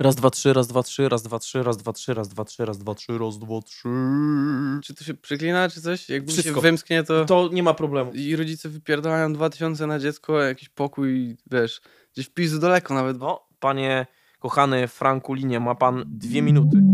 Raz, dwa, trzy, raz, dwa, trzy, raz, dwa, trzy, raz, dwa, trzy, raz, dwa, trzy, raz, dwa, trzy, raz, dwa, trzy. Czy to się przyklina, czy coś? Jak mi się Wszystko. wymsknie, to... To nie ma problemu. I rodzice wypierdalają 2000 na dziecko, jakiś pokój, wiesz, gdzieś w pizdu daleko nawet. No, panie kochany Franku Linie, ma pan dwie minuty.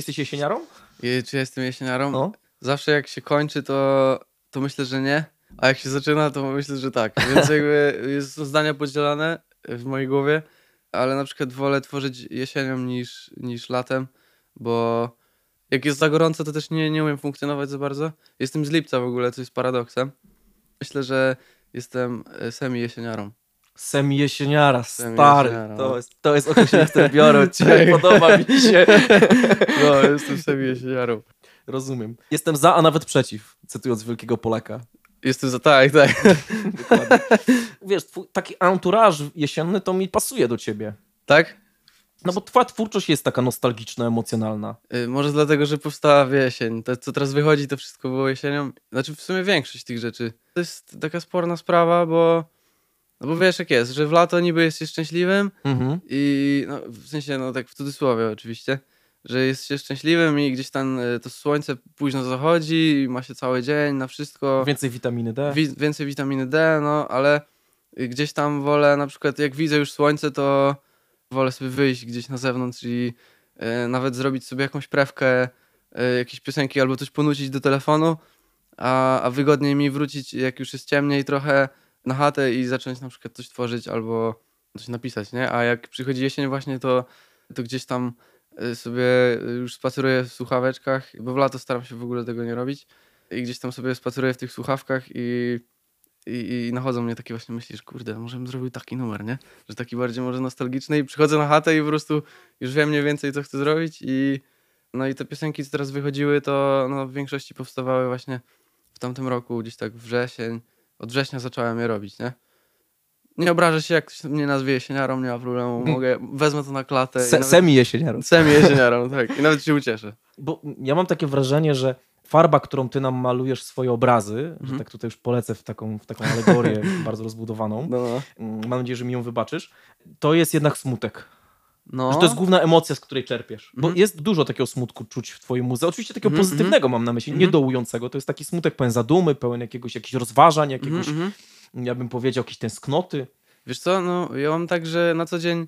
Jesteś jesieniarą? I czy jestem jesieniarą? No. Zawsze jak się kończy, to, to myślę, że nie. A jak się zaczyna, to myślę, że tak. Więc jakby jest, są zdania podzielane w mojej głowie, ale na przykład wolę tworzyć jesienią niż, niż latem, bo jak jest za gorąco, to też nie, nie umiem funkcjonować za bardzo. Jestem z lipca w ogóle, co jest paradoksem. Myślę, że jestem e, semi-jesieniarą. Semi jesieniara, Semi stary. jesieniara, To no. jest, to jest określenie, które biorę od ciebie. Tak. Podoba mi się. No, jestem semi-jesieniarą. Rozumiem. Jestem za, a nawet przeciw, cytując wielkiego Polaka. Jestem za tak, tak. Dokładnie. Wiesz, twój, taki entourage jesienny to mi pasuje do ciebie. Tak? No bo twoja twórczość jest taka nostalgiczna, emocjonalna. Y, Może dlatego, że powstała w jesień. To, co teraz wychodzi, to wszystko było jesienią. Znaczy, w sumie większość tych rzeczy. To jest taka sporna sprawa, bo. No bo wiesz, jak jest, że w lato niby jest się szczęśliwym Mhm. i. No, w sensie, no tak w cudzysłowie oczywiście, że jest się szczęśliwym i gdzieś tam y, to słońce późno zachodzi i ma się cały dzień na wszystko. Więcej witaminy D. Wi- więcej witaminy D, no ale gdzieś tam wolę, na przykład jak widzę już słońce, to wolę sobie wyjść gdzieś na zewnątrz i y, nawet zrobić sobie jakąś prewkę, y, jakieś piosenki albo coś ponucić do telefonu, a, a wygodniej mi wrócić, jak już jest ciemniej trochę na chatę i zacząć na przykład coś tworzyć albo coś napisać, nie? A jak przychodzi jesień właśnie, to, to gdzieś tam y, sobie już spaceruję w słuchaweczkach, bo w lato staram się w ogóle tego nie robić i gdzieś tam sobie spaceruję w tych słuchawkach i, i, i nachodzą mnie takie właśnie myśli, że kurde, może bym zrobił taki numer, nie? Że taki bardziej może nostalgiczny i przychodzę na chatę i po prostu już wiem mniej więcej, co chcę zrobić i no i te piosenki, co teraz wychodziły, to no, w większości powstawały właśnie w tamtym roku, gdzieś tak wrzesień. Od września zacząłem je robić, nie? Nie obrażę się, jak ktoś mnie nazwie jesieniarą, nie ma problemu, mogę, wezmę to na klatę. Se, nawet- semi jesieniarą. Semi jesieniarą, tak. I nawet się ucieszę. Bo ja mam takie wrażenie, że farba, którą ty nam malujesz swoje obrazy, że Mhm. tak tutaj już polecę w taką, w taką alegorię bardzo rozbudowaną, No, no. mm, mam nadzieję, że mi ją wybaczysz, to jest jednak smutek. No. Że to jest główna emocja, z której czerpiesz. Bo Mhm. jest dużo takiego smutku czuć w twojej muze. Oczywiście takiego Mhm, pozytywnego mam na myśli, Mhm. nie dołującego. To jest taki smutek pełen zadumy, pełen jakiegoś, jakichś rozważań, jakiegoś, Mhm, mhm. ja bym powiedział, jakiejś tęsknoty. Wiesz co, no ja mam tak, że na co dzień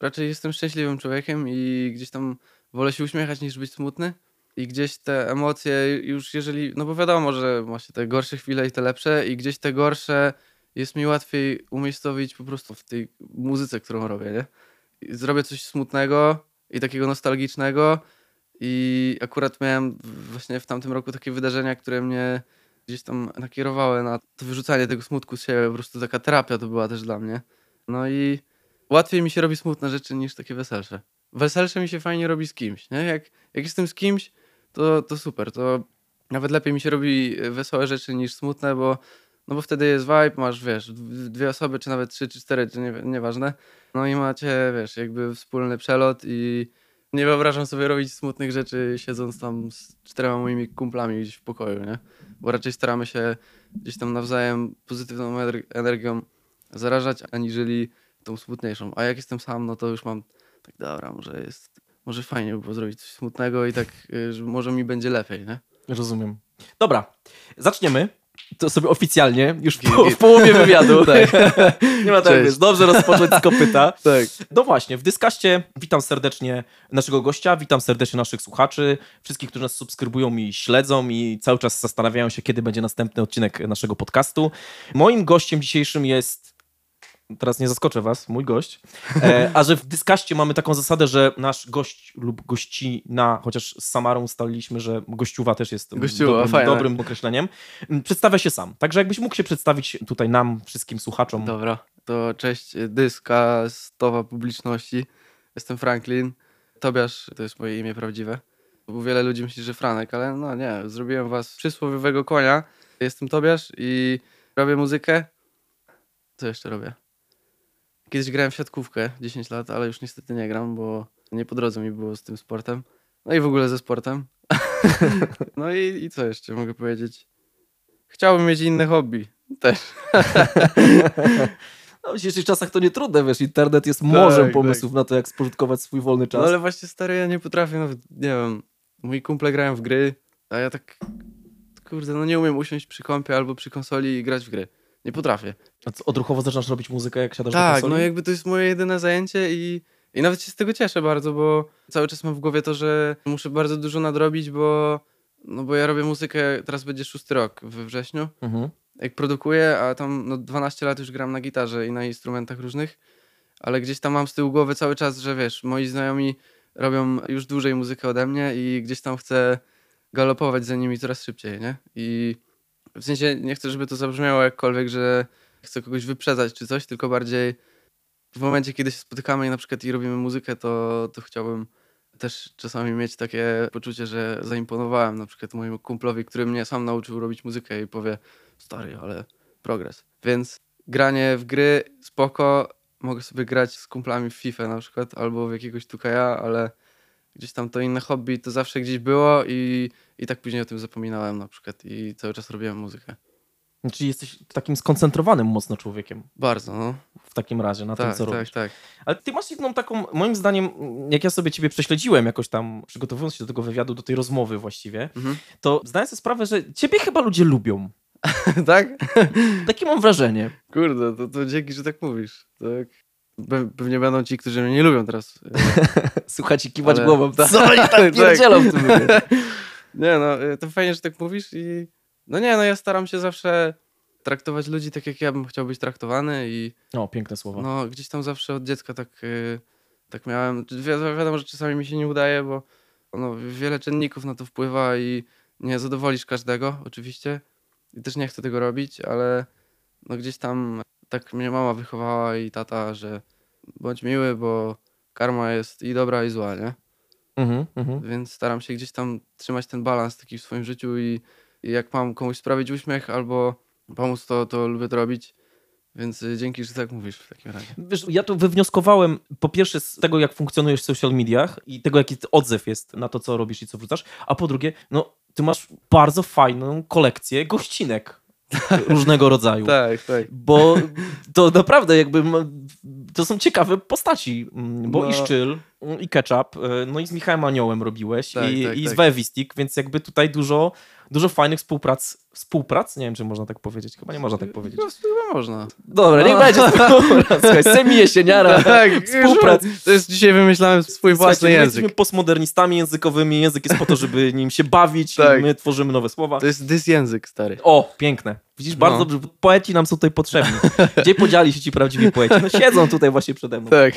raczej jestem szczęśliwym człowiekiem i gdzieś tam wolę się uśmiechać niż być smutny. I gdzieś te emocje już jeżeli, no bo wiadomo, że się te gorsze chwile i te lepsze i gdzieś te gorsze jest mi łatwiej umiejscowić po prostu w tej muzyce, którą robię, nie? Zrobię coś smutnego i takiego nostalgicznego i akurat miałem właśnie w tamtym roku takie wydarzenia, które mnie gdzieś tam nakierowały na to wyrzucanie tego smutku z siebie. Po prostu taka terapia to była też dla mnie. No i łatwiej mi się robi smutne rzeczy niż takie weselsze. Weselsze mi się fajnie robi z kimś, nie? Jak, jak jestem z kimś, to, to super. To nawet lepiej mi się robi wesołe rzeczy niż smutne, bo, no bo wtedy jest vibe, masz, wiesz, dwie osoby, czy nawet trzy, czy cztery, czy nie, nieważne. No i macie, wiesz, jakby wspólny przelot i nie wyobrażam sobie robić smutnych rzeczy siedząc tam z czterema moimi kumplami gdzieś w pokoju, nie? Bo raczej staramy się gdzieś tam nawzajem pozytywną ener- energią zarażać, aniżeli tą smutniejszą. A jak jestem sam, no to już mam tak, dobra, może jest, może fajnie by było zrobić coś smutnego i tak, y, że może mi będzie lepiej, nie? Rozumiem. Dobra, zaczniemy. To sobie oficjalnie, już po, w połowie wywiadu. Tak. Nie ma tak, wiesz, dobrze rozpocząć z kopyta. Tak. No właśnie, w Dyskaście witam serdecznie naszego gościa, witam serdecznie naszych słuchaczy, wszystkich, którzy nas subskrybują i śledzą i cały czas zastanawiają się, kiedy będzie następny odcinek naszego podcastu. Moim gościem dzisiejszym jest, teraz nie zaskoczę was, mój gość, e, a że w Dyskaście mamy taką zasadę, że nasz gość lub gościna, chociaż z Samarą ustaliliśmy, że gościuwa też jest Gościuwa, dobrym, fajne. dobrym określeniem, przedstawia się sam. Także jakbyś mógł się przedstawić tutaj nam, wszystkim słuchaczom. Dobra, to cześć y, dyska, stowa publiczności. Jestem Franklin. Tobiasz to jest moje imię prawdziwe. Bo wiele ludzi myśli, że Franek, ale no nie, zrobiłem was przysłowiowego konia. Jestem Tobiasz i robię muzykę. Co jeszcze robię? Kiedyś grałem w siatkówkę 10 lat, ale już niestety nie gram, bo nie po drodze mi było z tym sportem. No i w ogóle ze sportem. No i, i co jeszcze mogę powiedzieć? Chciałbym mieć inne hobby. Też. No, w dzisiejszych czasach to nie trudne, wiesz, internet jest morzem Tak, pomysłów na to, jak spożytkować swój wolny czas. No ale właśnie stary, ja nie potrafię nawet, nie wiem, moi kumple grają w gry, a ja tak, kurde, no nie umiem usiąść przy kompie albo przy konsoli i grać w gry. Nie potrafię. A co, odruchowo zaczynasz robić muzykę, jak siadasz do Tak, konsoli? no jakby to jest moje jedyne zajęcie i, i nawet się z tego cieszę bardzo, bo cały czas mam w głowie to, że muszę bardzo dużo nadrobić, bo, no bo ja robię muzykę, teraz będzie szósty rok we wrześniu, Mhm. jak produkuję, a tam no 12 lat już gram na gitarze i na instrumentach różnych, ale gdzieś tam mam z tyłu głowy cały czas, że wiesz, moi znajomi robią już dłużej muzykę ode mnie i gdzieś tam chcę galopować za nimi coraz szybciej, nie? I w sensie nie chcę, żeby to zabrzmiało jakkolwiek, że chcę kogoś wyprzedzać czy coś, tylko bardziej w momencie, kiedy się spotykamy i na przykład i robimy muzykę, to, to chciałbym też czasami mieć takie poczucie, że zaimponowałem na przykład mojemu kumplowi, który mnie sam nauczył robić muzykę i powie stary, ale progres. Więc granie w gry spoko, mogę sobie grać z kumplami w FIFA na przykład albo w jakiegoś tukaja, ale gdzieś tam to inne hobby to zawsze gdzieś było i, i tak później o tym zapominałem na przykład i cały czas robiłem muzykę. Czyli jesteś takim skoncentrowanym mocno człowiekiem Bardzo, no. w takim razie na tym, Tak, co tak, robisz. tak. Ale ty masz jedną taką, moim zdaniem, jak ja sobie ciebie prześledziłem jakoś tam, przygotowując się do tego wywiadu, do tej rozmowy właściwie, Mhm. to zdaję sobie sprawę, że ciebie chyba ludzie lubią. tak? Takie mam wrażenie. Kurde, to, to dzięki, że tak mówisz. Tak. Pe- Pewnie będą ci, którzy mnie nie lubią teraz. Słuchajcie, kiwać Ale- głową. tak, Co oni tak. pierdzielą w tym? Nie no, y, to fajnie, że tak mówisz i... No nie, no ja staram się zawsze traktować ludzi tak, jak ja bym chciał być traktowany i O, piękne słowa. no gdzieś tam zawsze od dziecka tak, y, tak miałem. Wi wiadomo, że czasami mi się nie udaje, bo no, wiele czynników na to wpływa i nie zadowolisz każdego oczywiście i też nie chcę tego robić, ale no gdzieś tam tak mnie mama wychowała i tata, że bądź miły, bo karma jest i dobra i zła, nie? Mhm, mhm. Więc staram się gdzieś tam trzymać ten balans taki w swoim życiu i, i jak mam komuś sprawić uśmiech albo pomóc, to, to lubię to robić. Więc y, dzięki, że tak mówisz w takim razie. Wiesz, ja tu wywnioskowałem po pierwsze z tego, jak funkcjonujesz w social mediach i tego, jaki odzew jest na to, co robisz i co wrzucasz, a po drugie, no, ty masz bardzo fajną kolekcję gościnek różnego rodzaju. Tak, tak. Bo to naprawdę jakby to są ciekawe postaci, mm, bo No. i Szczyl, i Ketchup, y, no i z Michałem Aniołem robiłeś Tak, i, tak, i z tak. Więc jakby tutaj dużo, dużo fajnych współprac, współprac, nie wiem, czy można tak powiedzieć, chyba nie można tak powiedzieć. No, chyba można. Dobra, niech No. będzie współprac, słuchaj, Semi Jesieniara, Tak, współprac. To jest dzisiaj wymyślałem swój własny Słuchajcie, język. jesteśmy postmodernistami językowymi, język jest po to, żeby nim się bawić Tak. i my tworzymy nowe słowa. To jest dysjęzyk, stary. O, piękne. Widzisz, bardzo No. dobrze, poeci nam są tutaj potrzebni. Gdzie podzieli się ci prawdziwi poeci? No siedzą tutaj właśnie przede mną. Tak,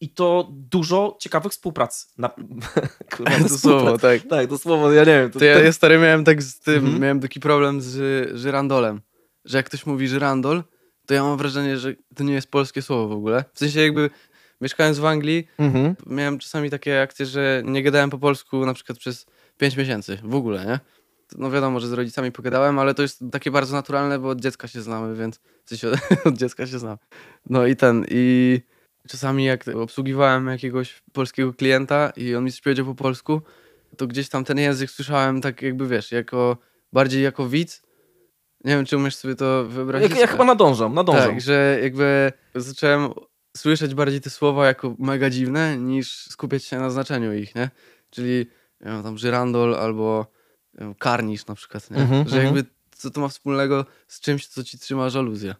I to dużo ciekawych współprac. Na... Kurwa, to współprac. słowo, tak. Tak, to słowo, ja nie wiem. To, To ja, to- ja stary miałem tak z tym, Mhm. miałem taki problem z żyrandolem, że jak ktoś mówi żyrandol, to ja mam wrażenie, że to nie jest polskie słowo w ogóle. W sensie jakby mieszkając w Anglii, Mhm. miałem czasami takie akcje, że nie gadałem po polsku na przykład przez 5 miesięcy, w ogóle, nie? No wiadomo, że z rodzicami pogadałem, ale to jest takie bardzo naturalne, bo od dziecka się znamy, więc w sensie od dziecka się znam. No i ten, i czasami jak obsługiwałem jakiegoś polskiego klienta i on mi coś powiedział po polsku, to gdzieś tam ten język słyszałem tak jakby, wiesz, jako bardziej jako widz. Nie wiem, czy umiesz sobie to wyobrazić. Ja, ja chyba nadążam, nadążam. Tak, że jakby zacząłem słyszeć bardziej te słowa jako mega dziwne, niż skupiać się na znaczeniu ich, nie? Czyli wiem, tam żyrandol albo wiem, karnisz na przykład, nie? Mhm, że mhm. jakby co to ma wspólnego z czymś, co ci trzyma żaluzję.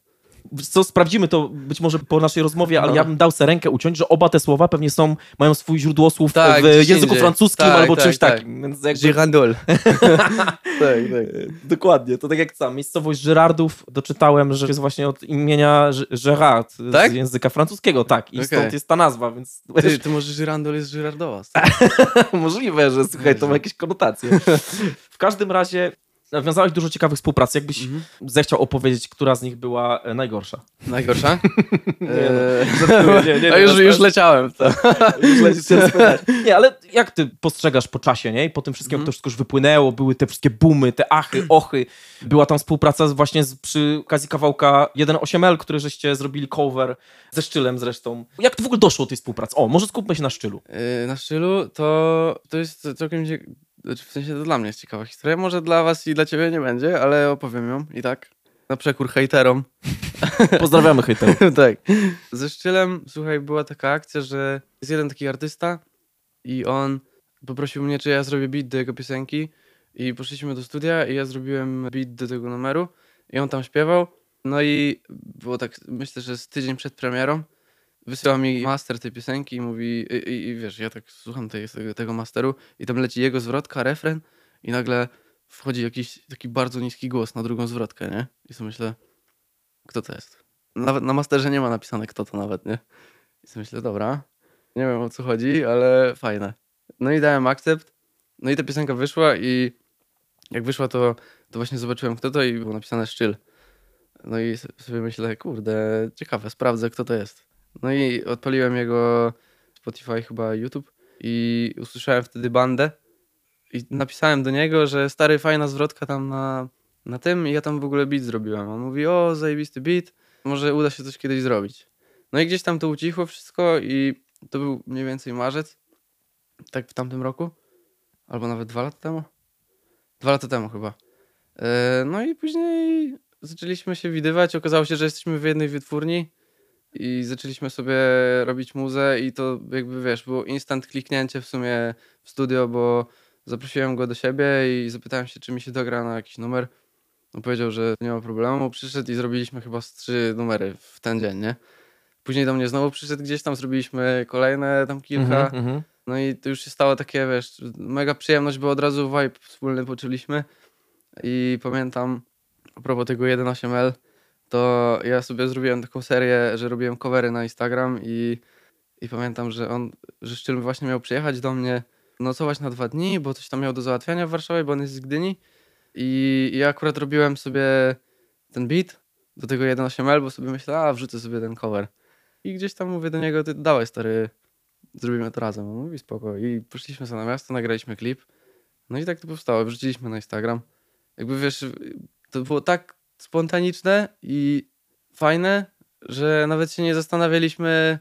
Co sprawdzimy to być może po naszej rozmowie, ale No. ja bym dał sobie rękę uciąć, że oba te słowa pewnie są, mają swój źródło słów Tak, w języku indziej. francuskim Tak, albo tak, czymś tak. takim. Więc jakby... Żyrandol. tak, tak. Dokładnie, to tak jak sam. Miejscowość Żyrardów doczytałem, że jest właśnie od imienia G- Gérard z Tak? języka francuskiego, tak. I Okej. stąd jest ta nazwa, więc Ty, ty może żyrandol jest żyrardowa. możliwe, że słuchaj, to ma jakieś konotacje. W każdym razie nawiązałeś dużo ciekawych współprac. Jakbyś Mhm. zechciał opowiedzieć, która z nich była e, najgorsza? Najgorsza? Nie, Eee, żartuję, nie, nie, nie, A już, już leciałem. w To. Już. Nie, ale jak ty postrzegasz po czasie, nie? I po tym wszystkim, jak Mhm. to wszystko już wypłynęło, były te wszystkie boomy, te achy, ochy. Była tam współpraca właśnie z, przy okazji kawałka 1.8L, który żeście zrobili cover ze Szczylem zresztą. Jak to w ogóle doszło do tej współpracy? O, może skupmy się na Szczylu. Yy, na szczylu to, to jest całkiem w sensie to dla mnie jest ciekawa historia. Może dla was i dla ciebie nie będzie, ale opowiem ją i tak. Na przekór hejterom. Pozdrawiamy hejterów. tak. Ze Szczylem, słuchaj, była taka akcja, że jest jeden taki artysta i on poprosił mnie, czy ja zrobię beat do jego piosenki i poszliśmy do studia i ja zrobiłem beat do tego numeru i on tam śpiewał. No i było tak, myślę, że z tydzień przed premierą wysyła mi master tej piosenki i mówi, i, i, i wiesz, ja tak słucham tej, tego, tego masteru i tam leci jego zwrotka, refren i nagle wchodzi jakiś taki bardzo niski głos na drugą zwrotkę, nie? I sobie myślę, kto to jest? Nawet na masterze nie ma napisane kto to nawet, nie? I sobie myślę, dobra, nie wiem o co chodzi, ale fajne. No i dałem akcept, no i ta piosenka wyszła i jak wyszła to, to właśnie zobaczyłem kto to i było napisane Szczyl. No i sobie myślę, kurde, ciekawe, sprawdzę kto to jest. No i odpaliłem jego Spotify, chyba YouTube i usłyszałem wtedy bandę i napisałem do niego, że stary, fajna zwrotka tam na, na tym i ja tam w ogóle beat zrobiłem. On mówi, o, zajebisty beat, może uda się coś kiedyś zrobić. No i gdzieś tam to ucichło wszystko i to był mniej więcej marzec, tak w tamtym roku, albo nawet dwa lata temu. Dwa lata temu chyba. E, No i później zaczęliśmy się widywać. Okazało się, że jesteśmy w jednej wytwórni i zaczęliśmy sobie robić muzę i to jakby wiesz, było instant kliknięcie w sumie w studio, bo zaprosiłem go do siebie i zapytałem się, czy mi się dogra na jakiś numer. On powiedział, że nie ma problemu. Przyszedł i zrobiliśmy chyba z trzy numery w ten dzień, nie? Później do mnie znowu przyszedł gdzieś tam, zrobiliśmy kolejne tam kilka. Mhm, mhm. No i to już się stało takie, wiesz, mega przyjemność, bo od razu vibe wspólny poczuliśmy. I pamiętam, a propos tego 1.8L, to ja sobie zrobiłem taką serię, że robiłem covery na Instagram i, i pamiętam, że on, że Szczyl właśnie miał przyjechać do mnie nocować na dwa dni, bo coś tam miał do załatwiania w Warszawie, bo on jest z Gdyni. I, i ja akurat robiłem sobie ten beat do tego 1.8L, bo sobie myślałem, a wrzucę sobie ten cover. I gdzieś tam mówię do niego, ty dawaj stary, zrobimy to razem. On mówi spoko. I poszliśmy sobie na miasto, nagraliśmy klip. No i tak to powstało. Wrzuciliśmy na Instagram. Jakby wiesz, to było tak spontaniczne i fajne, że nawet się nie zastanawialiśmy,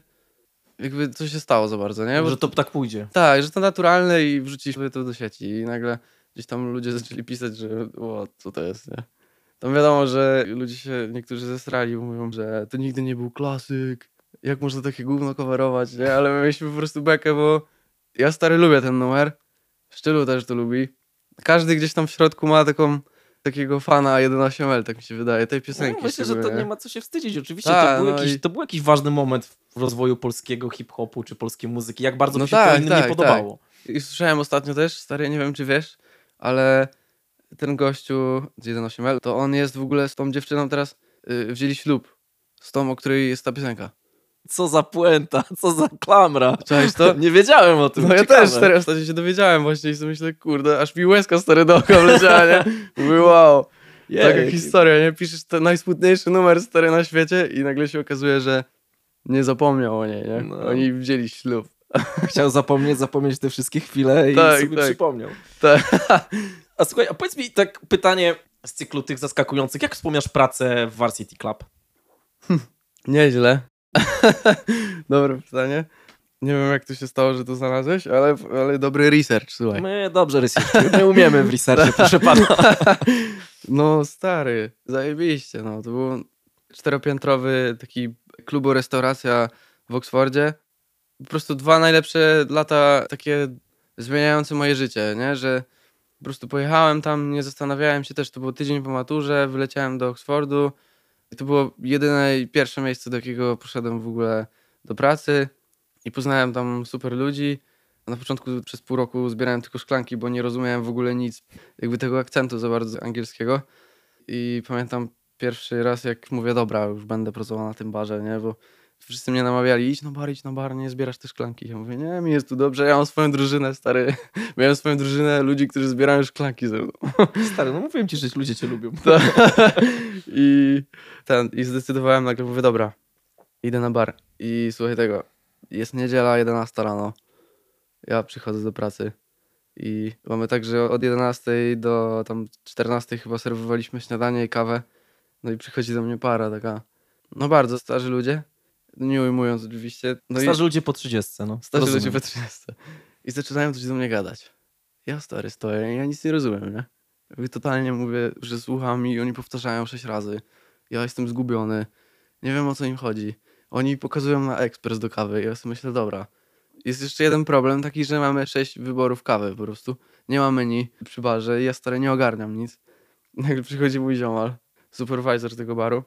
jakby co się stało za bardzo, nie? Bo Że to tak pójdzie. tak, że to naturalne i wrzuciliśmy to do sieci i nagle gdzieś tam ludzie zaczęli pisać, że o, co to jest, nie? Tam wiadomo, że ludzie się, niektórzy zesrali, mówią, że to nigdy nie był klasyk, jak można takie gówno coverować, nie? Ale my mieliśmy po prostu bekę, bo ja stary lubię ten numer, Sztylu też to lubi. Każdy gdzieś tam w środku ma taką, takiego fana 11L, tak mi się wydaje, tej piosenki. No, myślę, że to nie ma co się wstydzić. Oczywiście Tak, to, był no jakiś, i- to był jakiś ważny moment w rozwoju polskiego hip-hopu czy polskiej muzyki. Jak bardzo No mi się tak, to innym tak, nie podobało. I słyszałem ostatnio też, stary, nie wiem czy wiesz, ale ten gościu z 1.8L, to on jest w ogóle z tą dziewczyną teraz, y, wzięli ślub. Z tą, o której jest ta piosenka. Co za puenta, co za klamra. Czaisz to? Nie wiedziałem o tym. No ja też, stary, ostatnio się dowiedziałem właśnie i sobie myślę, kurde, aż mi łezka stary do oka wleciała, nie? Mówię, wow. Jej. Taka historia, nie? Piszesz ten najsmutniejszy numer stary na świecie i nagle się okazuje, że nie zapomniał o niej, nie? No. Oni wzięli ślub. Chciał zapomnieć, zapomnieć te wszystkie chwile i Tak, sobie tak. przypomniał. Tak. A słuchaj, a powiedz mi tak pytanie z cyklu tych zaskakujących. Jak wspomniasz pracę w Varsity Club? Nieźle. Dobre pytanie. Nie wiem, jak to się stało, że to znalazłeś, ale, ale dobry research, słuchaj. My dobrze research. Nie umiemy w researchu, proszę pana. No stary, zajebiście, no. To był czteropiętrowy taki klubu restauracja w Oksfordzie. Po prostu dwa najlepsze lata takie zmieniające moje życie, nie? Że po prostu pojechałem tam, nie zastanawiałem się też, to był tydzień po maturze, wyleciałem do Oksfordu i to było jedyne i pierwsze miejsce, do jakiego poszedłem w ogóle do pracy i poznałem tam super ludzi. Na początku przez pół roku zbierałem tylko szklanki, bo nie rozumiałem w ogóle nic, jakby tego akcentu za bardzo angielskiego. I pamiętam pierwszy raz, jak mówię, dobra, już będę pracował na tym barze, nie? Bo wszyscy mnie namawiali, idź na bar, idź na bar, nie zbierasz te szklanki. Ja mówię, nie, mi jest tu dobrze, ja mam swoją drużynę, stary. Miałem swoją drużynę ludzi, którzy zbierają szklanki ze mną. Stary, no mówiłem ci, że ludzie cię lubią. I, ten, I zdecydowałem nagle, mówię, dobra, idę na bar. I słuchaj tego, jest niedziela, 11 rano. Ja przychodzę do pracy i mamy tak, że od 11 do tam 14 chyba serwowaliśmy śniadanie i kawę. No i przychodzi do mnie para taka, no bardzo starzy ludzie, nie ujmując oczywiście. No Starzy ludzie po 30, no. i starzy Rozumiem. ludzie we 30. I zaczynają coś do mnie gadać. Ja stary stoję, ja nic nie rozumiem, nie? Jakby totalnie mówię, że słucham i oni powtarzają sześć razy. Ja jestem zgubiony. Nie wiem o co im chodzi. Oni pokazują na ekspres do kawy. Ja sobie myślę, dobra. Jest jeszcze jeden problem taki, że mamy sześć wyborów kawy po prostu. Nie ma menu przy barze i ja stary nie ogarniam nic. Nagle przychodzi mój ziomal, supervisor tego baru.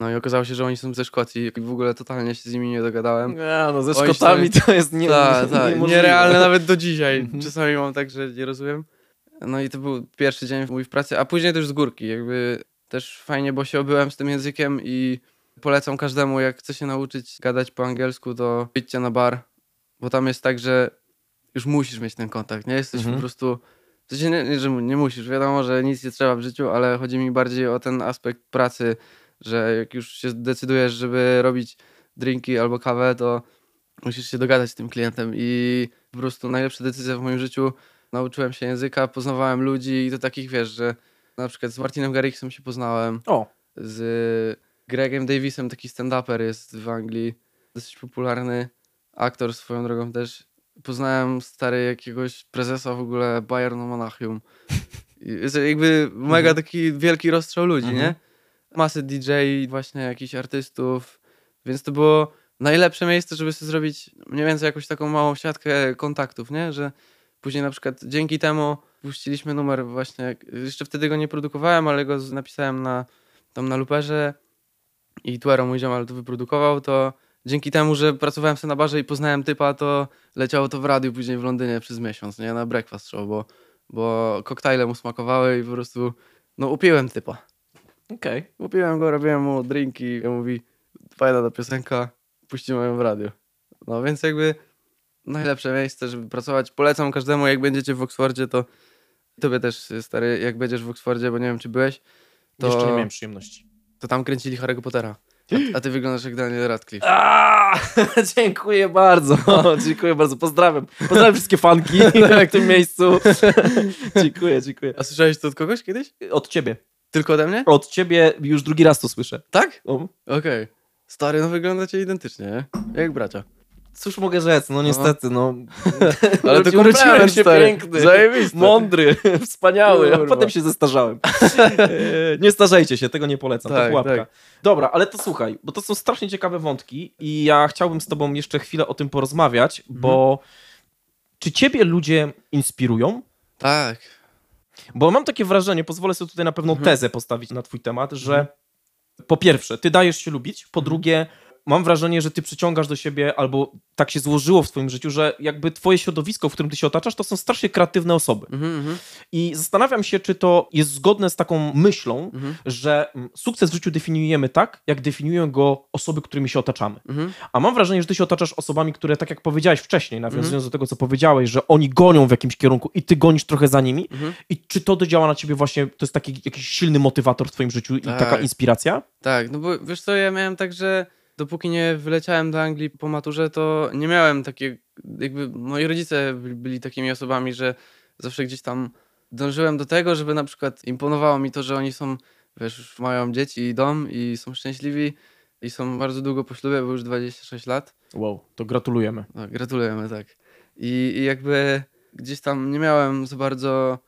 No i okazało się, że oni są ze Szkocji i w ogóle totalnie się z nimi nie dogadałem. Nie, no ze Oni Szkotami to jest nie, Tak, tak, niemożliwe. nierealne nawet do dzisiaj. Mhm. Czasami mam tak, że nie rozumiem. No i to był pierwszy dzień mój w pracy, a później też z górki. Jakby też fajnie, bo się obyłem z tym językiem i polecam każdemu, jak chce się nauczyć gadać po angielsku, to idźcie na bar, bo tam jest tak, że już musisz mieć ten kontakt, nie? Jesteś Mhm. po prostu... W sensie nie, nie, że nie musisz, wiadomo, że nic nie trzeba w życiu, ale chodzi mi bardziej o ten aspekt pracy, że jak już się decydujesz, żeby robić drinki albo kawę, to musisz się dogadać z tym klientem i po prostu najlepsza decyzja w moim życiu. Nauczyłem się języka, poznawałem ludzi i to takich, wiesz, że na przykład z Martinem Garrixem się poznałem, O, z Gregem Davisem, taki stand-uper jest w Anglii, dosyć popularny aktor swoją drogą też. Poznałem stary jakiegoś prezesa w ogóle Bayernu Monachium. I Jest jakby mega Mhm. taki wielki rozstrzał ludzi, Mhm. nie? Masy DJ, właśnie jakichś artystów, więc to było najlepsze miejsce, żeby sobie zrobić mniej więcej jakąś taką małą siatkę kontaktów, nie? Że później na przykład dzięki temu puściliśmy numer właśnie, jeszcze wtedy go nie produkowałem, ale go napisałem na, tam na luperze i Tuero, mój ziomal, to wyprodukował, to dzięki temu, że pracowałem sobie na barze i poznałem typa, to leciało to w radiu później w Londynie przez miesiąc, nie? Na breakfast show, bo, bo koktajle mu smakowały i po prostu, no upiłem typa. Okej. Upiłem go, robiłem mu drinki i on mówi, fajna ta piosenka, puścimy ją w radiu. No więc jakby najlepsze miejsce, żeby pracować. Polecam każdemu, jak będziecie w Oxfordzie, to tobie też, stary, jak będziesz w Oxfordzie, bo nie wiem, czy byłeś, to, Jeszcze nie miałem przyjemności. to tam kręcili Harry'ego Pottera. A, a ty wyglądasz jak Daniel Radcliffe. A, dziękuję bardzo. dziękuję bardzo. Pozdrawiam. Pozdrawiam wszystkie fanki w tym miejscu. dziękuję, dziękuję. A słyszałeś to od kogoś kiedyś? Od ciebie. Tylko ode mnie? Od ciebie już drugi raz to słyszę. Tak? O, Okej. Stary, no wyglądacie identycznie, nie? Jak bracia. cóż mogę rzec? No niestety, no. Ale to Urodziłem się stary. piękny, Zajebiste. mądry, wspaniały, a potem się zestarzałem. E, nie starzejcie się, tego nie polecam, to Tak, pułapka. tak. Dobra, ale to słuchaj, bo to są strasznie ciekawe wątki i ja chciałbym z tobą jeszcze chwilę o tym porozmawiać, Mhm. bo czy ciebie ludzie inspirują? Tak. Bo mam takie wrażenie, pozwolę sobie tutaj na pewną Mhm. tezę postawić na twój temat, że po pierwsze, ty dajesz się lubić, po Mhm. drugie, mam wrażenie, że ty przyciągasz do siebie, albo tak się złożyło w twoim życiu, że jakby twoje środowisko, w którym ty się otaczasz, to są strasznie kreatywne osoby. Mhm, mhm, I zastanawiam się, czy to jest zgodne z taką myślą, mhm, że mm, sukces w życiu definiujemy tak, jak definiują go osoby, którymi się otaczamy. mhm. A mam wrażenie, że ty się otaczasz osobami, które, tak jak powiedziałeś wcześniej, nawiązując do tego, co powiedziałeś, że oni gonią w jakimś kierunku i ty gonisz trochę za nimi. I czy to działa na ciebie właśnie, to jest taki jakiś silny motywator w twoim życiu i Tak. taka inspiracja? Tak, no bo wiesz co, ja miałem tak, że dopóki nie wyleciałem do Anglii po maturze, to nie miałem takie, jakby moi rodzice byli, takimi osobami, że zawsze gdzieś tam dążyłem do tego, żeby na przykład imponowało mi to, że oni są, wiesz, już mają dzieci i dom i są szczęśliwi i są bardzo długo po ślubie, bo już 26 lat. Wow, to gratulujemy. No, gratulujemy, tak. I, I jakby gdzieś tam nie miałem za bardzo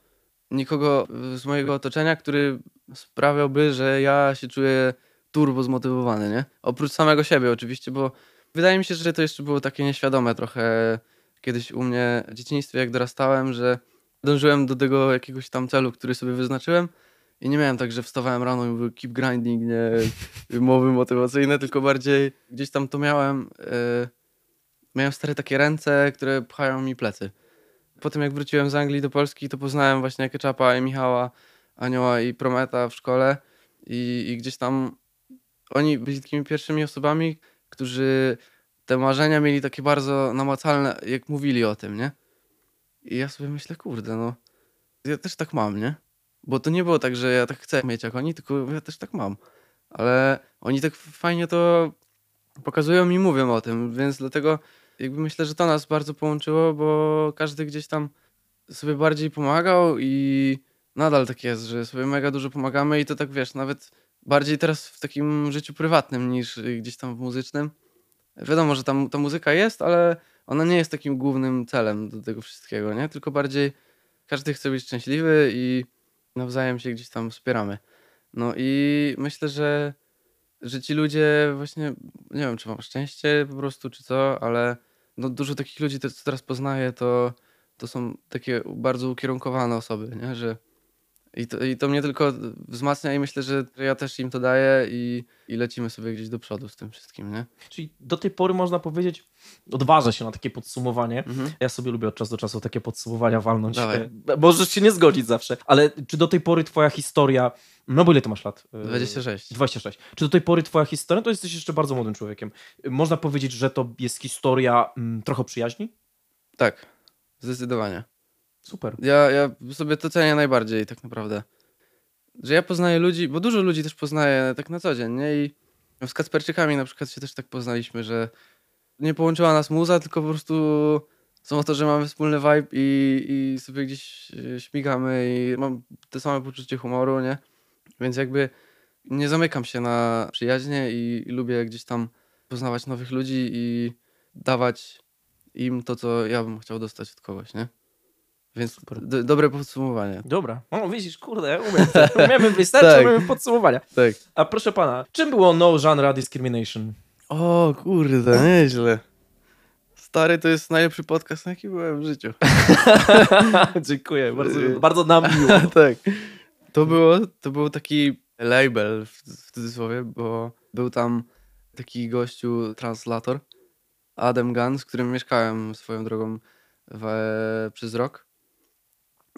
nikogo z mojego otoczenia, który sprawiałby, że ja się czuję turbo zmotywowany, nie? Oprócz samego siebie oczywiście, bo wydaje mi się, że to jeszcze było takie nieświadome trochę kiedyś u mnie w dzieciństwie, jak dorastałem, że dążyłem do tego jakiegoś tam celu, który sobie wyznaczyłem i nie miałem tak, że wstawałem rano i mówię keep grinding, nie mowy motywacyjne, tylko bardziej gdzieś tam to miałem... e, miałem stare takie ręce, które pchają mi plecy. Po tym jak wróciłem z Anglii do Polski, to poznałem właśnie Ketchupa i Michała, Anioła i Prometa w szkole i, i gdzieś tam oni byli takimi pierwszymi osobami, którzy te marzenia mieli takie bardzo namacalne, jak mówili o tym, nie? I ja sobie myślę, kurde, no ja też tak mam, nie? Bo to nie było tak, że ja tak chcę mieć jak oni, tylko ja też tak mam. Ale oni tak fajnie to pokazują i mówią o tym, więc dlatego jakby myślę, że to nas bardzo połączyło, bo każdy gdzieś tam sobie bardziej pomagał i nadal tak jest, że sobie mega dużo pomagamy i to tak wiesz, nawet bardziej teraz w takim życiu prywatnym niż y, gdzieś tam w muzycznym. Wiadomo, że tam ta muzyka jest, ale ona nie jest takim głównym celem do tego wszystkiego, nie? Tylko bardziej każdy chce być szczęśliwy i nawzajem się gdzieś tam wspieramy. No i myślę, że, że ci ludzie właśnie, nie wiem, czy mam szczęście po prostu, czy co, ale no dużo takich ludzi, co teraz poznaję, to, to są takie bardzo ukierunkowane osoby, nie? że i to, I to mnie tylko wzmacnia i myślę, że ja też im to daję i, i lecimy sobie gdzieś do przodu z tym wszystkim, nie? Czyli do tej pory można powiedzieć, odważę się na takie podsumowanie. Mhm. Ja sobie lubię od czasu do czasu takie podsumowania walnąć. Dawaj. Możesz się nie zgodzić zawsze, ale czy do tej pory twoja historia, no bo ile ty masz lat? 26. 26. Czy do tej pory twoja historia, to jesteś jeszcze bardzo młodym człowiekiem. Można powiedzieć, że to jest historia mm, trochę przyjaźni? Tak, zdecydowanie. Super. Ja, ja sobie to cenię najbardziej tak naprawdę. Że ja poznaję ludzi, bo dużo ludzi też poznaję tak na co dzień, nie? I z Kacperczykami na przykład się też tak poznaliśmy, że nie połączyła nas muza, tylko po prostu samo to, że mamy wspólny vibe i, i sobie gdzieś e, śmigamy i mam te same poczucie humoru, nie? Więc jakby nie zamykam się na przyjaźnie i, i lubię gdzieś tam poznawać nowych ludzi i dawać im to, co ja bym chciał dostać od kogoś, nie? Więc do, dobre podsumowanie. Dobra. O, widzisz, kurde, umiem, umiemy wystarczy, tak. umiemy podsumowania. Tak. A proszę pana, czym było No Genre Discrimination? O kurde, nieźle. Stary, to jest najlepszy podcast, na jaki byłem w życiu. Dziękuję, bardzo, bardzo nam miło. tak. To, było, to był taki label, w, w cudzysłowie, bo był tam taki gościu, translator, Adam Gunn, z którym mieszkałem swoją drogą w, przez rok.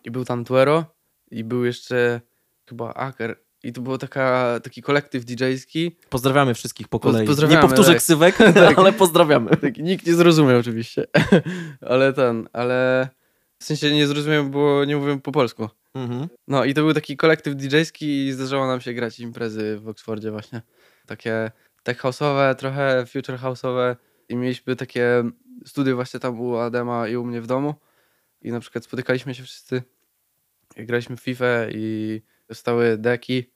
I był tam Tuero i był jeszcze chyba Aker. I to był taka, taki kolektyw DJ-ski. Pozdrawiamy wszystkich po kolei. Nie powtórzę tak. ksywek, tak. ale pozdrawiamy. Tak, nikt nie zrozumiał oczywiście. ale ten, ale w sensie nie zrozumiał, bo nie mówię po polsku. Mhm. No i to był taki kolektyw DJ-ski i zdarzało nam się grać imprezy w Oxfordzie właśnie. Takie tech house'owe, trochę future house'owe i mieliśmy takie studio właśnie tam u Adema i u mnie w domu. I na przykład spotykaliśmy się wszyscy, graliśmy w FIFA i stały deki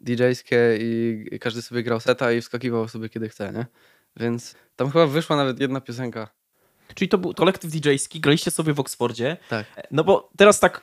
DJ-skie i każdy sobie grał seta i wskakiwał sobie kiedy chce, nie? Więc tam chyba wyszła nawet jedna piosenka. Czyli to był kolektyw DJ-ski, graliście sobie w Oksfordzie. Tak. No bo teraz tak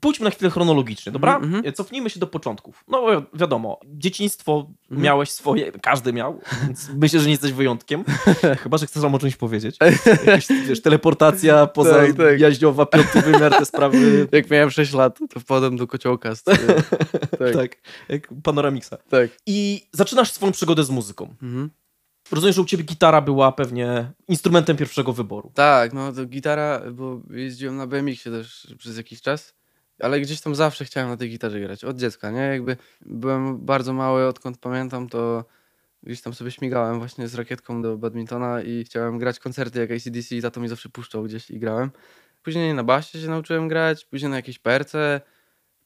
pójdźmy na chwilę chronologicznie, dobra? Mm -hmm. Cofnijmy się do początków. No wiadomo, dzieciństwo mm miałeś swoje, każdy miał, więc myślę, że nie jesteś wyjątkiem. Chyba, że chcesz nam o czymś powiedzieć. Jakaś, wiesz, teleportacja poza tak, tak. jaźniowa, piąty wymiar, te sprawy. Jak miałem 6 lat, to wpadłem do kociołka. tak. tak, jak panoramiksa. Tak. I zaczynasz swoją przygodę z muzyką. Mm -hmm. Rozumiem, że u ciebie gitara była pewnie instrumentem pierwszego wyboru. Tak, no to gitara, bo jeździłem na BMX-ie też przez jakiś czas ale gdzieś tam zawsze chciałem na tej gitarze grać, od dziecka, nie? Jakby byłem bardzo mały, odkąd pamiętam, to gdzieś tam sobie śmigałem właśnie z rakietką do badmintona i chciałem grać koncerty jak ACDC i tato mi zawsze puszczał gdzieś i grałem. Później na basie się nauczyłem grać, później na jakiejś perce.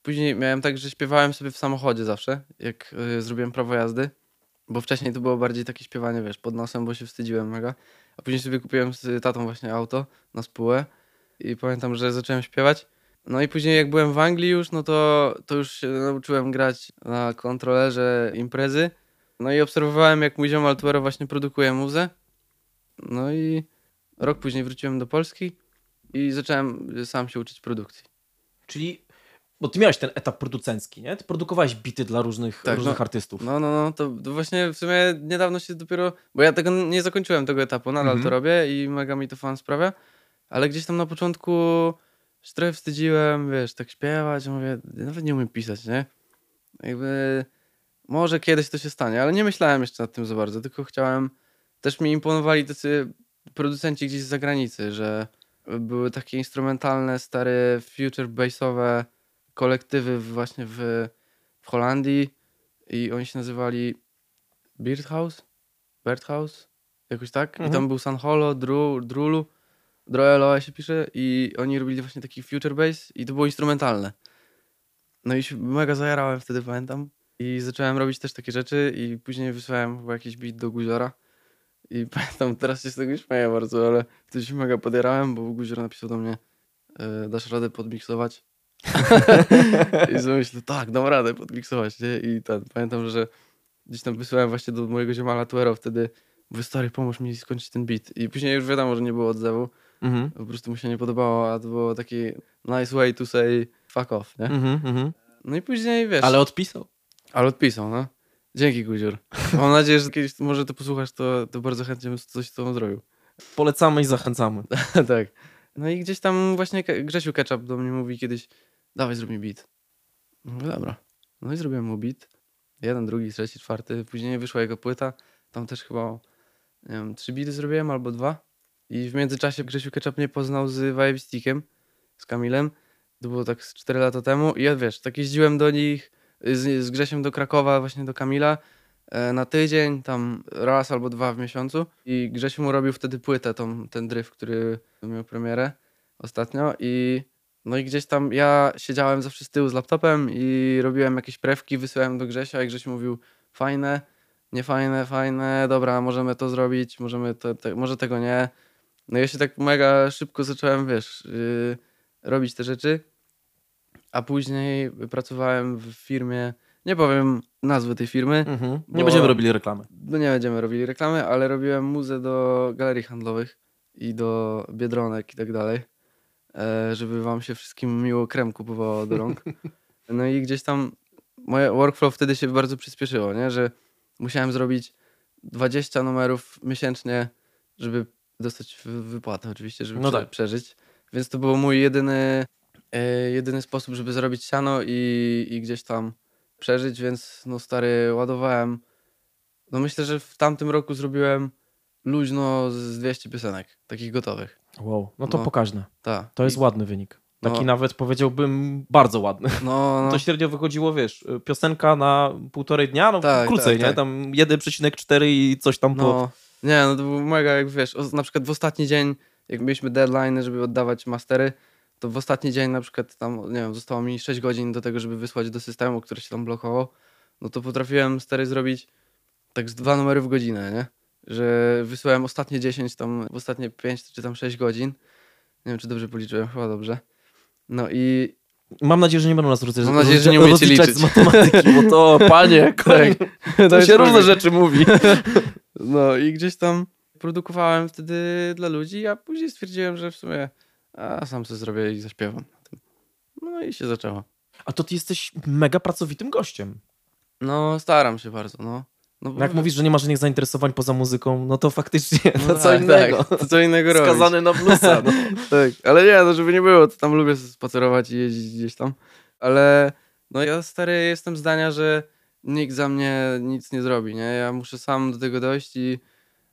Później miałem tak, że śpiewałem sobie w samochodzie zawsze, jak y, zrobiłem prawo jazdy. Bo wcześniej to było bardziej takie śpiewanie, wiesz, pod nosem, bo się wstydziłem mega. A później sobie kupiłem z tatą właśnie auto na spółę i pamiętam, że zacząłem śpiewać. No i później jak byłem w Anglii już, no to, to już się nauczyłem grać na kontrolerze imprezy. No i obserwowałem jak mój ziom Altuero właśnie produkuje muzę. No i rok później wróciłem do Polski i zacząłem sam się uczyć produkcji. Czyli, bo ty miałeś ten etap producencki, nie? Ty produkowałeś bity dla różnych, tak, różnych no, artystów. No, no, no, to, to, właśnie w sumie niedawno się dopiero, bo ja tego nie zakończyłem tego etapu, nadal mhm. to robię i mega mi to fan sprawia, ale gdzieś tam na początku się trochę wstydziłem, wiesz, tak śpiewać, mówię, nawet nie umiem pisać, nie? Jakby może kiedyś to się stanie, ale nie myślałem jeszcze nad tym za bardzo, tylko chciałem, też mi imponowali tacy producenci gdzieś z zagranicy, że były takie instrumentalne, stare, future bassowe kolektywy właśnie w, w Holandii i oni się nazywali Birdhouse? Birdhouse? Jakoś tak? Mhm. I tam był San Holo, Dru, Drulu Droeloa się pisze i oni robili właśnie taki future bass i to było instrumentalne. No i się mega zajarałem wtedy, pamiętam. I zacząłem robić też takie rzeczy i później wysłałem chyba jakiś beat do Guziora. I pamiętam, teraz się z tego śmieję bardzo, ale wtedy się mega podjarałem, bo Guzior napisał do mnie e, dasz radę podmiksować? I sobie tak, dam radę podmiksować, nie? I ten, pamiętam, że gdzieś tam wysłałem właśnie do mojego ziomala Tuero wtedy, mówię, stary, pomóż mi skończyć ten beat. I później już wiadomo, że nie było odzewu. Mhm. Po prostu mu się nie podobało, a to było taki nice way to say fuck off, nie? Mhm, mhm. No i później, wiesz... Ale odpisał. Ale odpisał, no. Dzięki, Guzior. Mam nadzieję, że kiedyś może to posłuchasz, to, to bardzo chętnie bym coś z tobą zrobił. Polecamy i zachęcamy. tak. No i gdzieś tam właśnie Grzesiu Ketchup do mnie mówi kiedyś, dawaj zrób mi beat. Mówię, dobra. No i zrobiłem mu beat. Jeden, drugi, trzeci, czwarty. Później wyszła jego płyta. Tam też chyba, nie wiem, trzy beaty zrobiłem albo dwa. I w międzyczasie Grzesiu Ketchup mnie poznał z Vibe z Kamilem. To było tak z 4 lata temu. I ja wiesz, tak jeździłem do nich z, z Grzesiem do Krakowa, właśnie do Kamila e, na tydzień, tam raz albo dwa w miesiącu. I Grzesiu mu robił wtedy płytę, tą, ten dryf, który miał premierę ostatnio. I no i gdzieś tam ja siedziałem zawsze z tyłu z laptopem i robiłem jakieś prewki, wysyłałem do Grzesia i Grzesiu mówił fajne, niefajne, fajne, dobra, możemy to zrobić, możemy to, te, może tego nie. No ja się tak mega szybko zacząłem, wiesz, yy, robić te rzeczy, a później pracowałem w firmie, nie powiem nazwy tej firmy, Mhm. Nie Bo- będziemy robili reklamy. no nie będziemy robili reklamy, ale robiłem muzę do galerii handlowych i do biedronek i tak dalej, e, żeby wam się wszystkim miło krem kupowało do rąk. No i gdzieś tam moje workflow wtedy się bardzo przyspieszyło, nie? że musiałem zrobić 20 numerów miesięcznie, żeby dostać wy- wypłatę oczywiście, żeby No prze- tak. przeżyć. Więc to był mój jedyny, e, jedyny sposób, żeby zrobić siano i, i gdzieś tam przeżyć, więc no stary, ładowałem. No myślę, że w tamtym roku zrobiłem luźno z 200 piosenek, takich gotowych. Wow, no to No. pokaźne. Ta. To jest I, ładny wynik. Taki No. nawet powiedziałbym bardzo ładny. no, no, To średnio wychodziło, wiesz, piosenka na półtorej dnia, no Tak, krócej, tak, nie? tak. Tam 1,4 i coś tam po... nie, no to był mega, jak wiesz, na przykład w ostatni dzień, jak mieliśmy deadline, żeby oddawać mastery, to w ostatni dzień na przykład tam, nie wiem, zostało mi 6 godzin do tego, żeby wysłać do systemu, który się tam blokował, no to potrafiłem stary zrobić tak z dwa numery w godzinę, nie? Że wysyłałem ostatnie 10, tam w ostatnie 5 czy tam 6 godzin. Nie wiem, czy dobrze policzyłem, chyba dobrze. No i Mam nadzieję, że nie będą nas rozliczać, Mam nadzieję, że nie umiecie liczyć. z matematyki, bo to, panie, koń, to jest się różne rzeczy mówi. No i gdzieś tam produkowałem wtedy dla ludzi, a później stwierdziłem, że w sumie a sam sobie zrobię i zaśpiewam na tym. No i się zaczęło. A to ty jesteś mega pracowitym gościem. No staram się bardzo, no. no bo- Jak mówisz, że nie masz żadnych zainteresowań poza muzyką, no to faktycznie no to co tak, innego. Tak, to co innego robić. Skazany na bluesa. No. tak, ale nie, no żeby nie było, to tam lubię spacerować i jeździć gdzieś tam. Ale no ja stary jestem zdania, że nikt za mnie nic nie zrobi, nie? Ja muszę sam do tego dojść i,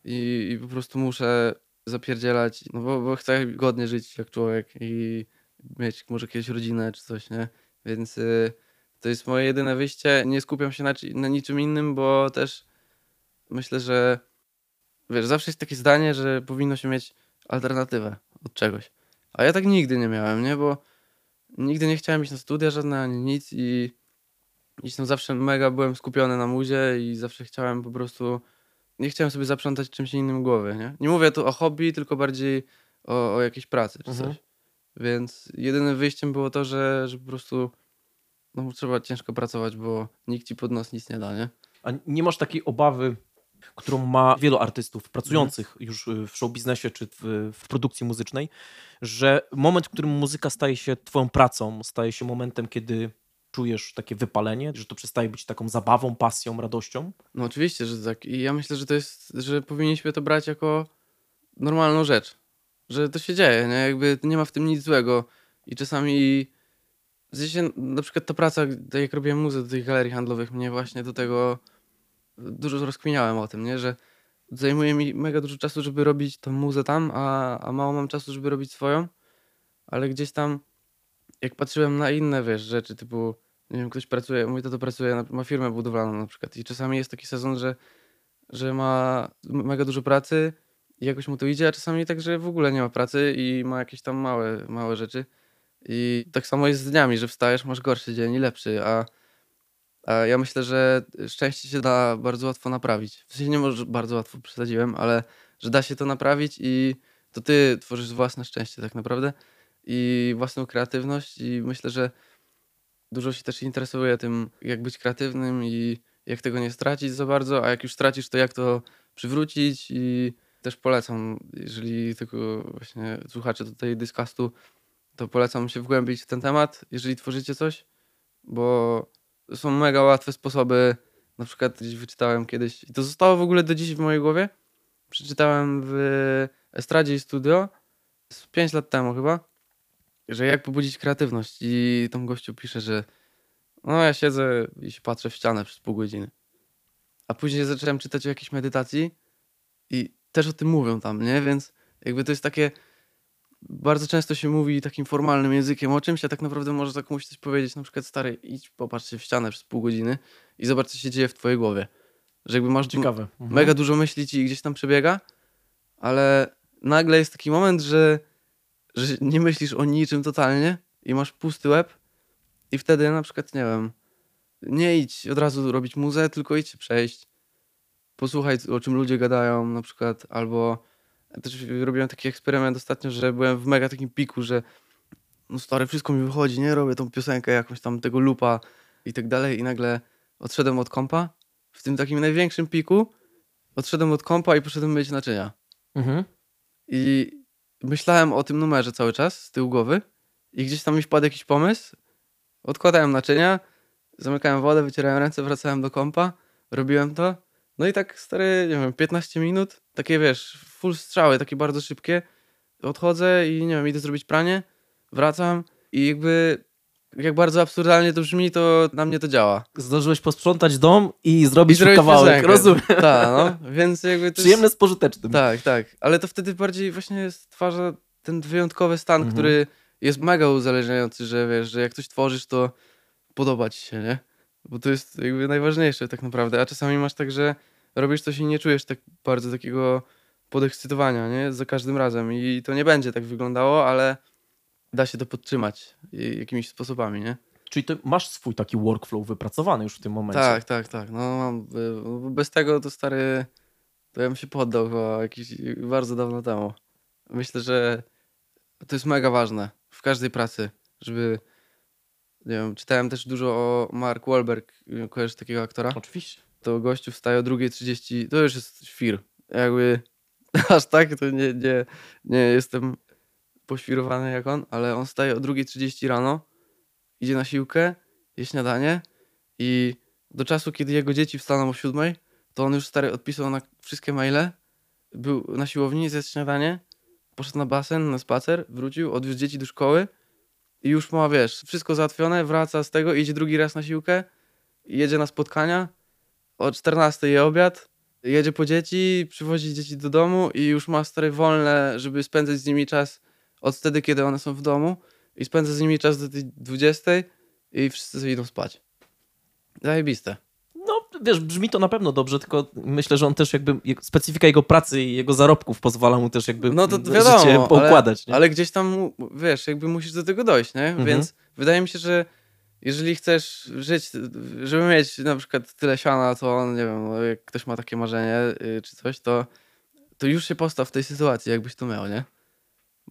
i, i po prostu muszę zapierdzielać, no bo, bo chcę godnie żyć jak człowiek i mieć może kiedyś rodzinę czy coś, nie? Więc y, to jest moje jedyne wyjście. Nie skupiam się na, na niczym innym, bo też myślę, że wiesz, zawsze jest takie zdanie, że powinno się mieć alternatywę od czegoś. A ja tak nigdy nie miałem, nie? Bo nigdy nie chciałem iść na studia żadne ani nic i gdzieś tam zawsze mega byłem skupiony na muzie i zawsze chciałem po prostu nie chciałem sobie zaprzątać czymś innym głowy, nie? Nie mówię tu o hobby, tylko bardziej o, o jakiejś pracy czy Mhm. coś. Więc jedynym wyjściem było to, że, że po prostu no, trzeba ciężko pracować, bo nikt ci pod nos nic nie da, nie? A nie masz takiej obawy, którą ma wielu artystów pracujących już y, w showbiznesie czy w, w produkcji muzycznej, że moment, w którym muzyka staje się twoją pracą, staje się momentem, kiedy czujesz takie wypalenie, że to przestaje być taką zabawą, pasją, radością? No oczywiście, że tak. I ja myślę, że to jest, że powinniśmy to brać jako normalną rzecz. Że to się dzieje, nie? Jakby nie ma w tym nic złego. I czasami w sensie, na przykład ta praca, tak jak robiłem muzę do tych galerii handlowych, mnie właśnie do tego dużo rozkminiałem o tym, nie? Że zajmuje mi mega dużo czasu, żeby robić tą muzę tam, a, a mało mam czasu, żeby robić swoją. Ale gdzieś tam, jak patrzyłem na inne, wiesz, rzeczy typu, nie wiem, ktoś pracuje, mój tato pracuje, ma firmę budowlaną na przykład i czasami jest taki sezon, że, że ma mega dużo pracy i jakoś mu to idzie, a czasami tak, że w ogóle nie ma pracy i ma jakieś tam małe, małe rzeczy. I tak samo jest z dniami, że wstajesz, masz gorszy dzień i lepszy, a, a ja myślę, że szczęście się da bardzo łatwo naprawić. W sensie nie może bardzo łatwo przesadziłem, ale że da się to naprawić i to ty tworzysz własne szczęście tak naprawdę i własną kreatywność i myślę, że dużo się też interesuje tym, jak być kreatywnym i jak tego nie stracić za bardzo, a jak już stracisz, to jak to przywrócić i też polecam, jeżeli tylko właśnie słuchacze tutaj Discastu, to polecam się wgłębić w ten temat, jeżeli tworzycie coś, bo są mega łatwe sposoby. Na przykład gdzieś wyczytałem kiedyś, i to zostało w ogóle do dziś w mojej głowie. Przeczytałem w Estradzie i Studio z 5 lat temu chyba, że jak pobudzić kreatywność. I tam gościu pisze, że no ja siedzę i się patrzę w ścianę przez pół godziny. A później zacząłem czytać o jakiejś medytacji i też o tym mówią tam, nie? Więc jakby to jest takie bardzo często się mówi takim formalnym językiem o czymś, a tak naprawdę może tak komuś coś powiedzieć, na przykład stary, idź popatrz się w ścianę przez pół godziny i zobacz, co się dzieje w twojej głowie. Że jakby masz Ciekawe. Mhm. mega dużo myśli ci gdzieś tam przebiega, ale nagle jest taki moment, że, że nie myślisz o niczym totalnie i masz pusty łeb i wtedy na przykład, nie wiem, nie idź od razu robić muzę, tylko idź przejść, posłuchaj o czym ludzie gadają na przykład, albo też robiłem taki eksperyment ostatnio, że byłem w mega takim piku, że no stary, wszystko mi wychodzi, nie? Robię tą piosenkę jakąś tam, tego lupa i tak dalej i nagle odszedłem od kompa w tym takim największym piku, odszedłem od kompa i poszedłem myć naczynia. Mhm. I myślałem o tym numerze cały czas z tyłu głowy i gdzieś tam mi wpadł jakiś pomysł, odkładałem naczynia, zamykałem wodę, wycierałem ręce, wracałem do kompa, robiłem to. No i tak stary, nie wiem, 15 minut, takie wiesz, full strzały, takie bardzo szybkie. Odchodzę i nie wiem, idę zrobić pranie, wracam i jakby jak bardzo absurdalnie to brzmi, to na mnie to działa. Zdążyłeś posprzątać dom i zrobić, I kawałek. piosenkę. Rozumiem. Tak, no, więc jakby to Przyjemne jest... z pożytecznym. Tak, tak, ale to wtedy bardziej właśnie stwarza ten wyjątkowy stan, Mhm. który jest mega uzależniający, że wiesz, że jak coś tworzysz, to podoba ci się, nie? Bo to jest jakby najważniejsze tak naprawdę, a czasami masz tak, że robisz coś i nie czujesz tak bardzo takiego podekscytowania, nie? Za każdym razem i to nie będzie tak wyglądało, ale da się to podtrzymać i- jakimiś sposobami, nie? Czyli ty masz swój taki workflow wypracowany już w tym momencie. Tak, tak, tak. No, mam, y, bez tego to stary, to ja bym się poddał chyba jakiś bardzo dawno temu. Myślę, że to jest mega ważne w każdej pracy, żeby, nie wiem, czytałem też dużo o Mark Wahlberg, y, kojarzysz takiego aktora? Oczywiście. To gościu wstaje o 2.30, to już jest świr. Jakby aż tak to nie, nie, nie jestem poświrowany jak on, ale on wstaje o 2.30 rano, idzie na siłkę, je śniadanie i do czasu, kiedy jego dzieci wstaną o 7, to on już stary odpisał na wszystkie maile, był na siłowni, zjadł śniadanie, poszedł na basen, na spacer, wrócił, odwiózł dzieci do szkoły i już ma, wiesz, wszystko załatwione, wraca z tego, idzie drugi raz na siłkę, jedzie na spotkania, o 14 je obiad, jedzie po dzieci, przywozi dzieci do domu i już ma stare wolne, żeby spędzać z nimi czas od wtedy, kiedy one są w domu i spędza z nimi czas do tej 20 i wszyscy sobie idą spać. Zajebiste. No, wiesz, brzmi to na pewno dobrze, tylko myślę, że on też jakby, jak- specyfika jego pracy i jego zarobków pozwala mu też jakby No to życie wiadomo, poukładać. nie? Ale gdzieś tam, wiesz, jakby musisz do tego dojść, nie? Mhm. Więc wydaje mi się, że jeżeli chcesz żyć, żeby mieć na przykład tyle siana, to nie wiem, no, jak ktoś ma takie marzenie y, czy coś, to, to już się postaw w tej sytuacji, jakbyś to miał, nie?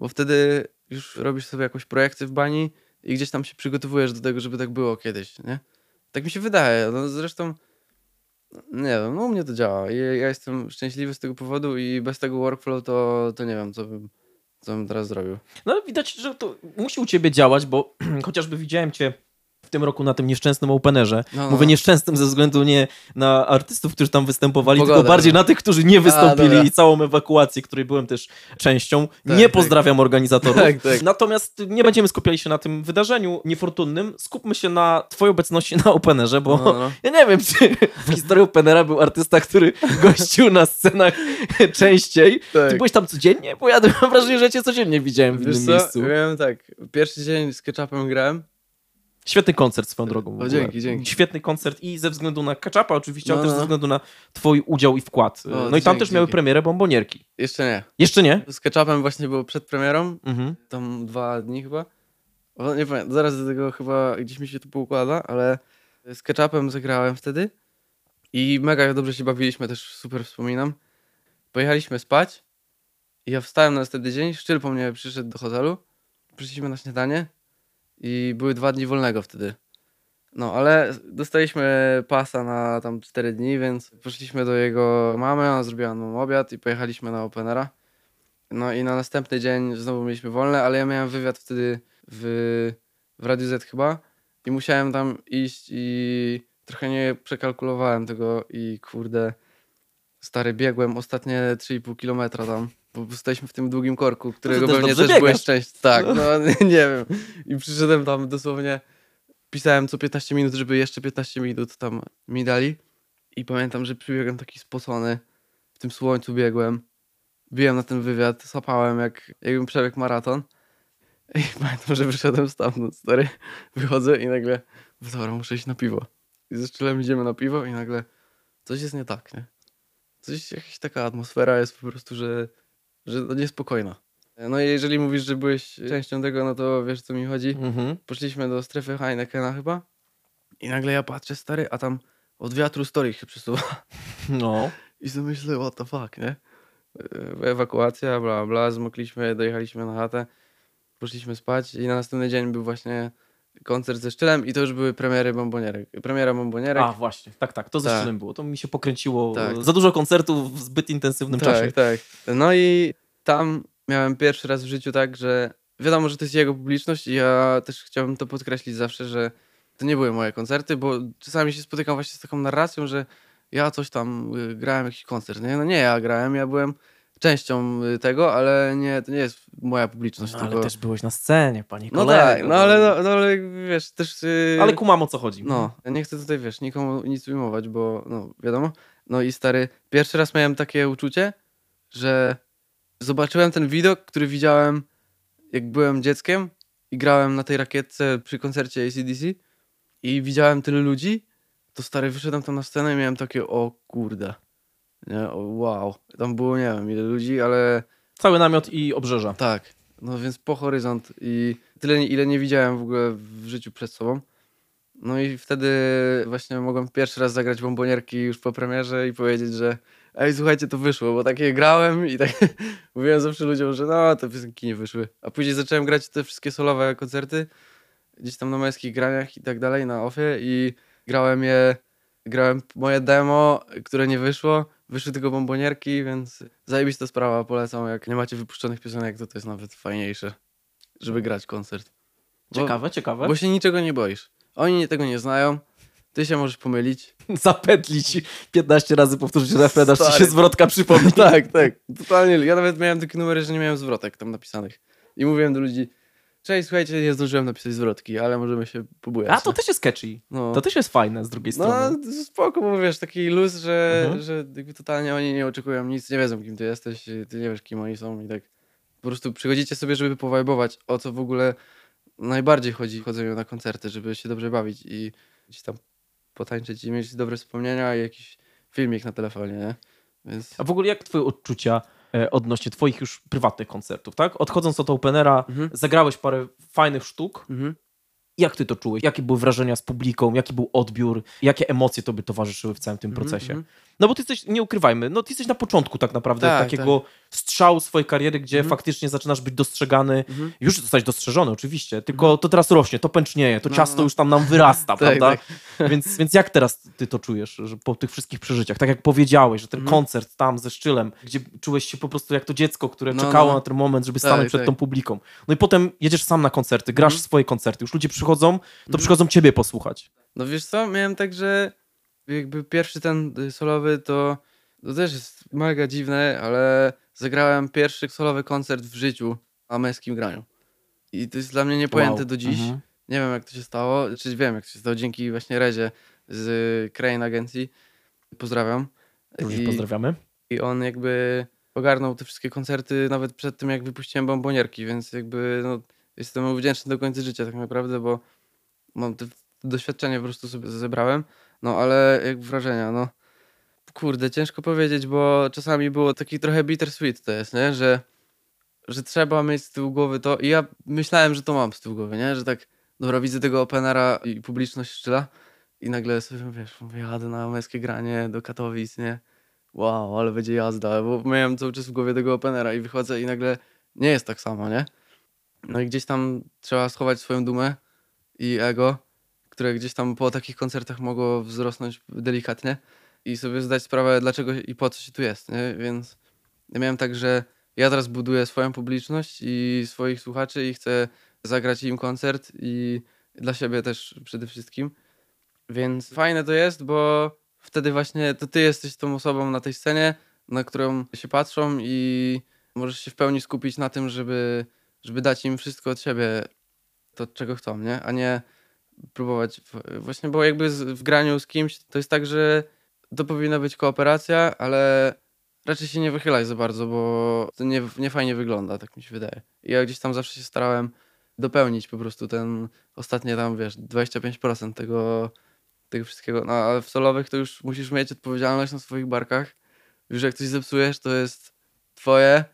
Bo wtedy już robisz sobie jakąś projekcję w bani i gdzieś tam się przygotowujesz do tego, żeby tak było kiedyś, nie? Tak mi się wydaje. No zresztą, nie wiem, no u mnie to działa. Ja jestem szczęśliwy z tego powodu i bez tego workflow to, to nie wiem, co bym, co bym teraz zrobił. No widać, że to musi u ciebie działać, bo chociażby widziałem cię tym roku na tym nieszczęsnym openerze. No, no. Mówię nieszczęsnym ze względu nie na artystów, którzy tam występowali, Pogodę, tylko bardziej no. na tych, którzy nie wystąpili dobra. i całą ewakuację, której byłem też częścią. Tak, nie tak. pozdrawiam organizatorów. Tak, tak. Natomiast nie będziemy skupiali się na tym wydarzeniu niefortunnym. Skupmy się na twojej obecności na openerze, bo No, no. ja nie wiem, czy w historii openera był artysta, który gościł na scenach częściej. Tak. Ty byłeś tam codziennie? Bo ja mam wrażenie, że cię codziennie widziałem w Wiesz innym co, miejscu. tak, pierwszy dzień z ketchupem grałem, Świetny koncert swoją drogą. O, ogóle. dzięki, dzięki. Świetny koncert i ze względu na Kaczapa oczywiście, ale No, też no. ze względu na twój udział i wkład. O, no i tam dzięki, też miały dzięki. premierę bombonierki. jeszcze nie. Jeszcze nie? Z ketchupem właśnie było przed premierą, Mhm. tam dwa dni chyba. O, nie pamiętam, zaraz do tego chyba gdzieś mi się to poukłada, ale z ketchupem zagrałem wtedy i mega dobrze się bawiliśmy, też super wspominam. Pojechaliśmy spać i ja wstałem na następny dzień, szczyl po mnie przyszedł do hotelu, przyszliśmy na śniadanie i były dwa dni wolnego wtedy. No, ale dostaliśmy pasa na tam 4 dni, więc poszliśmy do jego mamy, ona zrobiła nam obiad i pojechaliśmy na Openera. No i na następny dzień znowu mieliśmy wolne, ale ja miałem wywiad wtedy w, w Radiu Z chyba i musiałem tam iść i trochę nie przekalkulowałem tego i kurde, stary, biegłem ostatnie 3,5 kilometra tam, bo staliśmy w tym długim korku, którego też pewnie też byłeś biegasz. część. Tak, no nie wiem. I przyszedłem tam dosłownie, pisałem co 15 minut, żeby jeszcze 15 minut tam mi dali i pamiętam, że przybiegłem taki spocony, w tym słońcu biegłem, biłem na ten wywiad, sapałem jak, jakbym przebiegł maraton. I pamiętam, że wyszedłem stamtąd, stary, wychodzę i nagle, dobra, muszę iść na piwo. I ze szczelem idziemy na piwo i nagle coś jest nie tak, nie? Coś, jakaś taka atmosfera jest po prostu, że, że no niespokojna. No i jeżeli mówisz, że byłeś częścią tego, no to wiesz, co mi chodzi. Mhm. Poszliśmy do strefy Heinekena chyba i nagle ja patrzę, stary, a tam od wiatru stolik się przesuwa. No. I sobie myślę, what the fuck, nie? E, Ewakuacja, bla, bla, zmokliśmy, dojechaliśmy na chatę, poszliśmy spać i na następny dzień był właśnie koncert ze Szczylem i to już były premiery bombonierek. Premiera bombonierek. A, właśnie. Tak, tak. To ze Tak. Szczylem było. To mi się pokręciło. Tak. Za dużo koncertów w zbyt intensywnym czasie. tak, tak. No i tam miałem pierwszy raz w życiu tak, że wiadomo, że to jest jego publiczność i ja też chciałbym to podkreślić zawsze, że to nie były moje koncerty, bo czasami się spotykam właśnie z taką narracją, że ja coś tam y, grałem jakiś koncert. Nie, no nie ja grałem, ja byłem częścią y, tego, ale nie, to nie jest moja publiczność. No, tylko... ale też byłeś na scenie, panie No kolego. tak, no ale, no, no, ale wiesz, też... y, Ale kumam o co chodzi. No, ja nie chcę tutaj, wiesz, nikomu nic ujmować, bo no, wiadomo. No i stary, pierwszy raz miałem takie uczucie, że zobaczyłem ten widok, który widziałem jak byłem dzieckiem i grałem na tej rakietce przy koncercie ACDC i widziałem tyle ludzi, to stary, wyszedłem tam na scenę i miałem takie, o kurde, nie, o, wow. Tam było, nie wiem ile ludzi, ale Cały namiot i obrzeża. tak, no więc po horyzont i tyle, ile nie widziałem w ogóle w życiu przed sobą. No i wtedy właśnie mogłem pierwszy raz zagrać bombonierki już po premierze i powiedzieć, że ej, słuchajcie, to wyszło, bo takie grałem i tak mówiłem zawsze ludziom, że no, te piosenki nie wyszły. A później zacząłem grać te wszystkie solowe koncerty, gdzieś tam na męskich graniach i tak dalej, na offie i grałem je, grałem moje demo, które nie wyszło, wyszły tylko bombonierki, więc zajebista sprawa, polecam, jak nie macie wypuszczonych piosenek, to to jest nawet fajniejsze, żeby grać koncert. Bo- Ciekawe, ciekawe. Bo się niczego nie boisz. Oni tego nie znają, ty się możesz pomylić. Zapętlić 15 razy powtórzyć refren, aż ci się zwrotka przypomni. tak, tak, totalnie. Ja nawet miałem takie numery, że nie miałem zwrotek tam napisanych. I mówiłem do ludzi, cześć, słuchajcie, nie zdążyłem napisać zwrotki, ale możemy się pobujać. A to nie?" też jest catchy. no. To też jest fajne z drugiej strony. No, spoko, bo wiesz, taki luz, że, Mhm. że jakby totalnie oni nie oczekują nic, nie wiedzą, kim ty jesteś, ty nie wiesz, kim oni są i tak po prostu przychodzicie sobie, żeby powajbować, o co w ogóle najbardziej chodzi w chodzeniu na koncerty, żeby się dobrze bawić i gdzieś tam potańczyć i mieć dobre wspomnienia i jakiś filmik na telefonie, nie? Więc... A w ogóle jak twoje odczucia odnośnie twoich już prywatnych koncertów, tak? Odchodząc od Openera, Mhm. zagrałeś parę fajnych sztuk. Mhm. Jak ty to czułeś? Jakie były wrażenia z publiką? Jaki był odbiór? Jakie emocje tobie towarzyszyły w całym tym Mhm, procesie? mhm. No bo ty jesteś, nie ukrywajmy, no ty jesteś na początku tak naprawdę Tak, takiego strzału swojej kariery, gdzie Mhm. faktycznie zaczynasz być dostrzegany. Mhm. Już zostać dostrzeżony oczywiście, tylko to teraz rośnie, to pęcznieje, to No, ciasto no. już tam nam wyrasta, Tak, prawda? Więc, więc jak teraz ty to czujesz, że po tych wszystkich przeżyciach? Tak jak powiedziałeś, że ten Mhm. koncert tam ze Szczylem, gdzie czułeś się po prostu jak to dziecko, które No, czekało no. na ten moment, żeby Tak, stanąć przed tak. tą publiką. No i potem jedziesz sam na koncerty, grasz Mhm. swoje koncerty, już ludzie przychodzą, to Mhm. przychodzą ciebie posłuchać. No wiesz co, miałem tak, że jakby pierwszy ten solowy to, to też jest mega dziwne, ale zagrałem pierwszy solowy koncert w życiu na męskim graniu. I to jest dla mnie niepojęte Wow. do dziś. Mhm. Nie wiem jak to się stało, czy wiem jak to się stało, dzięki właśnie Rezie z Crane Agencji. Pozdrawiam. Również I- pozdrawiamy. I on jakby ogarnął te wszystkie koncerty nawet przed tym, jak wypuściłem bombonierki, więc jakby no, jestem mu wdzięczny do końca życia tak naprawdę, bo mam te doświadczenie po prostu sobie zebrałem. No ale jak wrażenia, no kurde, ciężko powiedzieć, bo czasami było taki trochę bittersweet to jest, nie? Że, że trzeba mieć z tyłu głowy to i ja myślałem, że to mam z tyłu głowy, nie? Że tak, dobra, widzę tego openera i publiczność szczyla i nagle sobie, wiesz, mówię, jadę na męskie granie do Katowic, nie? wow, ale będzie jazda, bo miałem cały czas w głowie tego openera i wychodzę i nagle nie jest tak samo, nie? No i gdzieś tam trzeba schować swoją dumę i ego, które gdzieś tam po takich koncertach mogło wzrosnąć delikatnie i sobie zdać sprawę, dlaczego i po co się tu jest, nie? Więc ja miałem tak, że ja teraz buduję swoją publiczność i swoich słuchaczy i chcę zagrać im koncert i dla siebie też przede wszystkim. Więc fajne to jest, bo wtedy właśnie to ty jesteś tą osobą na tej scenie, na którą się patrzą i możesz się w pełni skupić na tym, żeby, żeby dać im wszystko od siebie, to czego chcą, nie? A nie próbować. Właśnie, bo jakby w graniu z kimś to jest tak, że to powinna być kooperacja, ale raczej się nie wychylaj za bardzo, bo to nie, nie fajnie wygląda, tak mi się wydaje. I ja gdzieś tam zawsze się starałem dopełnić po prostu ten ostatnie tam, wiesz, 25% tego, tego wszystkiego. No ale w solowych to już musisz mieć odpowiedzialność na swoich barkach. Już jak coś zepsujesz, to jest twoje.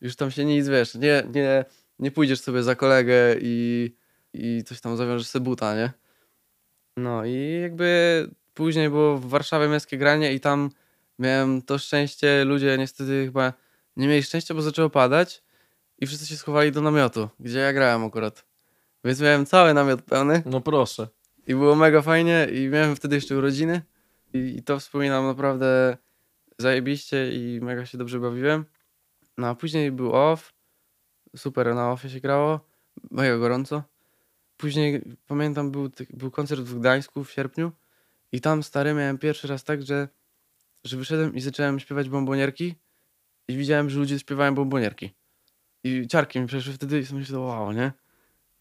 Już tam się nic, wiesz, nie, nie, nie pójdziesz sobie za kolegę i, i coś tam zawiążesz sobie buta, nie? No i jakby później było w Warszawie męskie granie i tam miałem to szczęście, ludzie niestety chyba nie mieli szczęścia, bo zaczęło padać i wszyscy się schowali do namiotu, gdzie ja grałem akurat. Więc miałem cały namiot pełny No proszę. i było mega fajnie i miałem wtedy jeszcze urodziny i, i to wspominam naprawdę zajebiście i mega się dobrze bawiłem. No a później był off, super na offie się grało, mega gorąco. Później pamiętam był, był koncert w Gdańsku w sierpniu i tam stary miałem pierwszy raz tak, że, że wyszedłem i zacząłem śpiewać bombonierki i widziałem, że ludzie śpiewają bombonierki. I ciarki mi przeszły wtedy i sobie myślałem, wow, nie?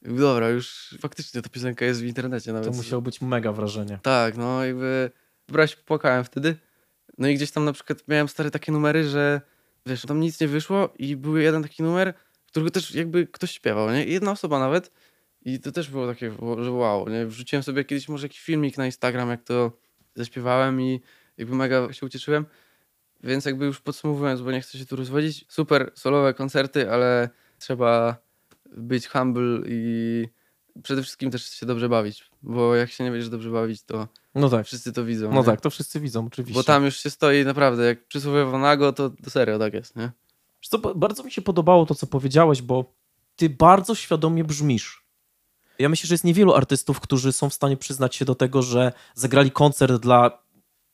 Dobra, już faktycznie ta piosenka jest w internecie nawet. To musiało być mega wrażenie. Tak, no jakby brać popłakałem wtedy. No i gdzieś tam na przykład miałem stare takie numery, że wiesz, tam nic nie wyszło i był jeden taki numer, którego też jakby ktoś śpiewał, nie? I Jedna osoba nawet. I to też było takie, że wow, nie? Wrzuciłem sobie kiedyś może jakiś filmik na Instagram, jak to zaśpiewałem i jakby mega się ucieszyłem. Więc jakby już podsumowując, bo nie chcę się tu rozwodzić, super solowe koncerty, ale trzeba być humble i przede wszystkim też się dobrze bawić, bo jak się nie będziesz dobrze bawić, to No tak. wszyscy to widzą. No nie? tak, to wszyscy widzą, oczywiście. Bo tam już się stoi naprawdę, jak przysłowiowo nago, to, to serio tak jest, nie? Co, ba- bardzo mi się podobało to, co powiedziałeś, bo ty bardzo świadomie brzmisz. Ja myślę, że jest niewielu artystów, którzy są w stanie przyznać się do tego, że zagrali koncert dla.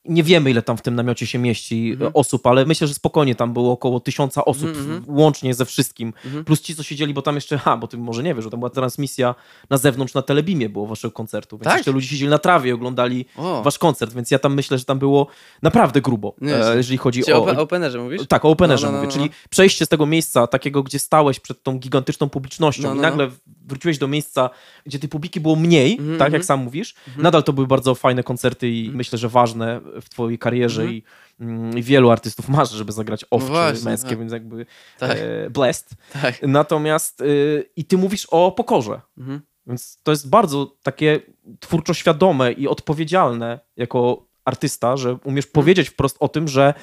Nie wiemy, ile tam w tym namiocie się mieści Mhm. e, osób, ale myślę, że spokojnie tam było około tysiąca osób Mhm, mhm. łącznie ze wszystkim. Mhm. Plus ci, co siedzieli, bo tam jeszcze, ha, bo ty może nie wiesz, że tam była transmisja na zewnątrz na Telebimie było waszego koncertu, więc Tak? jeszcze ludzie siedzieli na trawie i oglądali O, wasz koncert, więc ja tam myślę, że tam było naprawdę grubo, e, jeżeli chodzi Czy o, o openerze mówisz? tak, o openerze No, no, no, mówię, no. czyli przejście z tego miejsca takiego, gdzie stałeś przed tą gigantyczną publicznością No, i no, nagle wróciłeś do miejsca, gdzie tej publiki było mniej, Mhm, tak mhm. jak sam mówisz. Mhm. Nadal to były bardzo fajne koncerty i Mhm. myślę, że ważne w twojej karierze Mhm. i, mm, i wielu artystów marzy, żeby zagrać No czy właśnie, męskie, tak. więc jakby Tak, e, blessed. tak. Natomiast y, i ty mówisz o pokorze, Mhm. więc to jest bardzo takie twórczo świadome i odpowiedzialne jako artysta, że umiesz Mhm. powiedzieć wprost o tym, że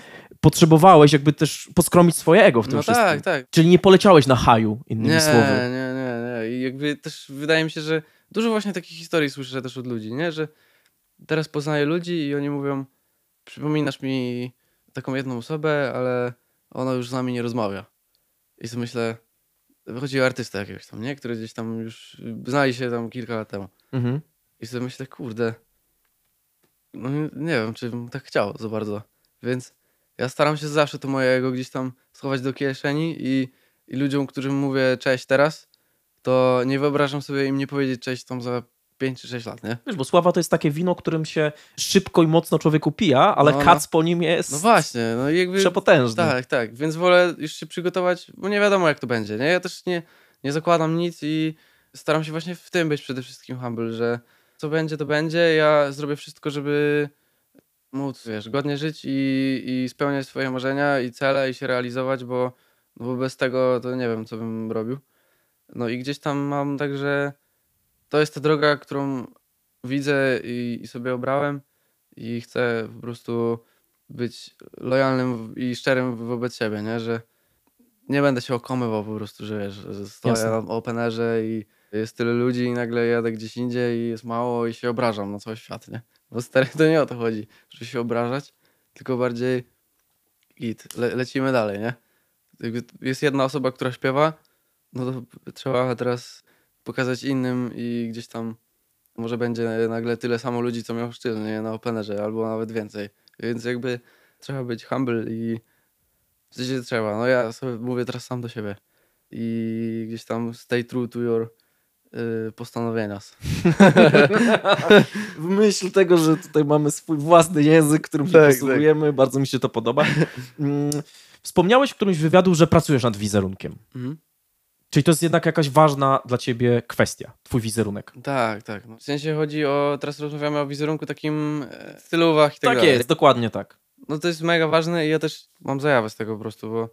potrzebowałeś jakby też poskromić swoje ego w tym No wszystkim. tak, tak. Czyli nie poleciałeś na haju, innymi Nie, słowy. nie, nie, nie. I jakby też wydaje mi się, że dużo właśnie takich historii słyszę też od ludzi, nie? Że teraz poznaję ludzi i oni mówią, przypominasz mi taką jedną osobę, ale ona już z nami nie rozmawia. I sobie myślę, chodzi o artystę jakiegoś tam, nie? Który gdzieś tam już znali się tam kilka lat temu. Mhm. I sobie myślę, kurde, no nie, wiem, czy bym tak chciał za bardzo. Więc ja staram się zawsze to mojego gdzieś tam schować do kieszeni i, i ludziom, którym mówię cześć teraz, to nie wyobrażam sobie im nie powiedzieć cześć tam za 5 czy 6 lat, nie? Wiesz, bo sława to jest takie wino, którym się szybko i mocno człowiek upija, ale No, no. kac po nim jest No właśnie, no jakby... przepotężny. Tak, tak, więc wolę już się przygotować, bo nie wiadomo jak to będzie, nie? Ja też nie, nie zakładam nic i staram się właśnie w tym być przede wszystkim humble, że co będzie, to będzie, ja zrobię wszystko, żeby móc, wiesz, godnie żyć i, i spełniać swoje marzenia i cele i się realizować, bo, bo bez tego to nie wiem, co bym robił. No i gdzieś tam mam także, to jest ta droga, którą widzę i, i sobie obrałem i chcę po prostu być lojalnym i szczerym wobec siebie, nie? Że nie będę się okłamywał po prostu, że wiesz, że stoję Jasne. na openerze i jest tyle ludzi i nagle jadę gdzieś indziej i jest mało i się obrażam na cały świat, nie? Bo stary, to nie o to chodzi, żeby się obrażać, tylko bardziej git, le lecimy dalej, nie? Jest jedna osoba, która śpiewa, no to trzeba teraz pokazać innym i gdzieś tam może będzie nagle tyle samo ludzi, co miał sztyl, nie? Na openerze, albo nawet więcej. Więc jakby trzeba być humble i w sensie trzeba. No ja sobie mówię teraz sam do siebie. I gdzieś tam stay true to your y, postanowienia. w myśl tego, że tutaj mamy swój własny język, którym się Tak, posługujemy, bardzo mi się to podoba. Mm, Wspomniałeś w którymś wywiadu, że pracujesz nad wizerunkiem. Mhm. Czyli to jest jednak jakaś ważna dla ciebie kwestia, twój wizerunek. Tak, tak. No. W sensie chodzi o, teraz rozmawiamy o wizerunku takim e, stylówach i tak, Tak dalej. jest, dokładnie tak. No to jest mega ważne i ja też mam zajawę z tego po prostu, bo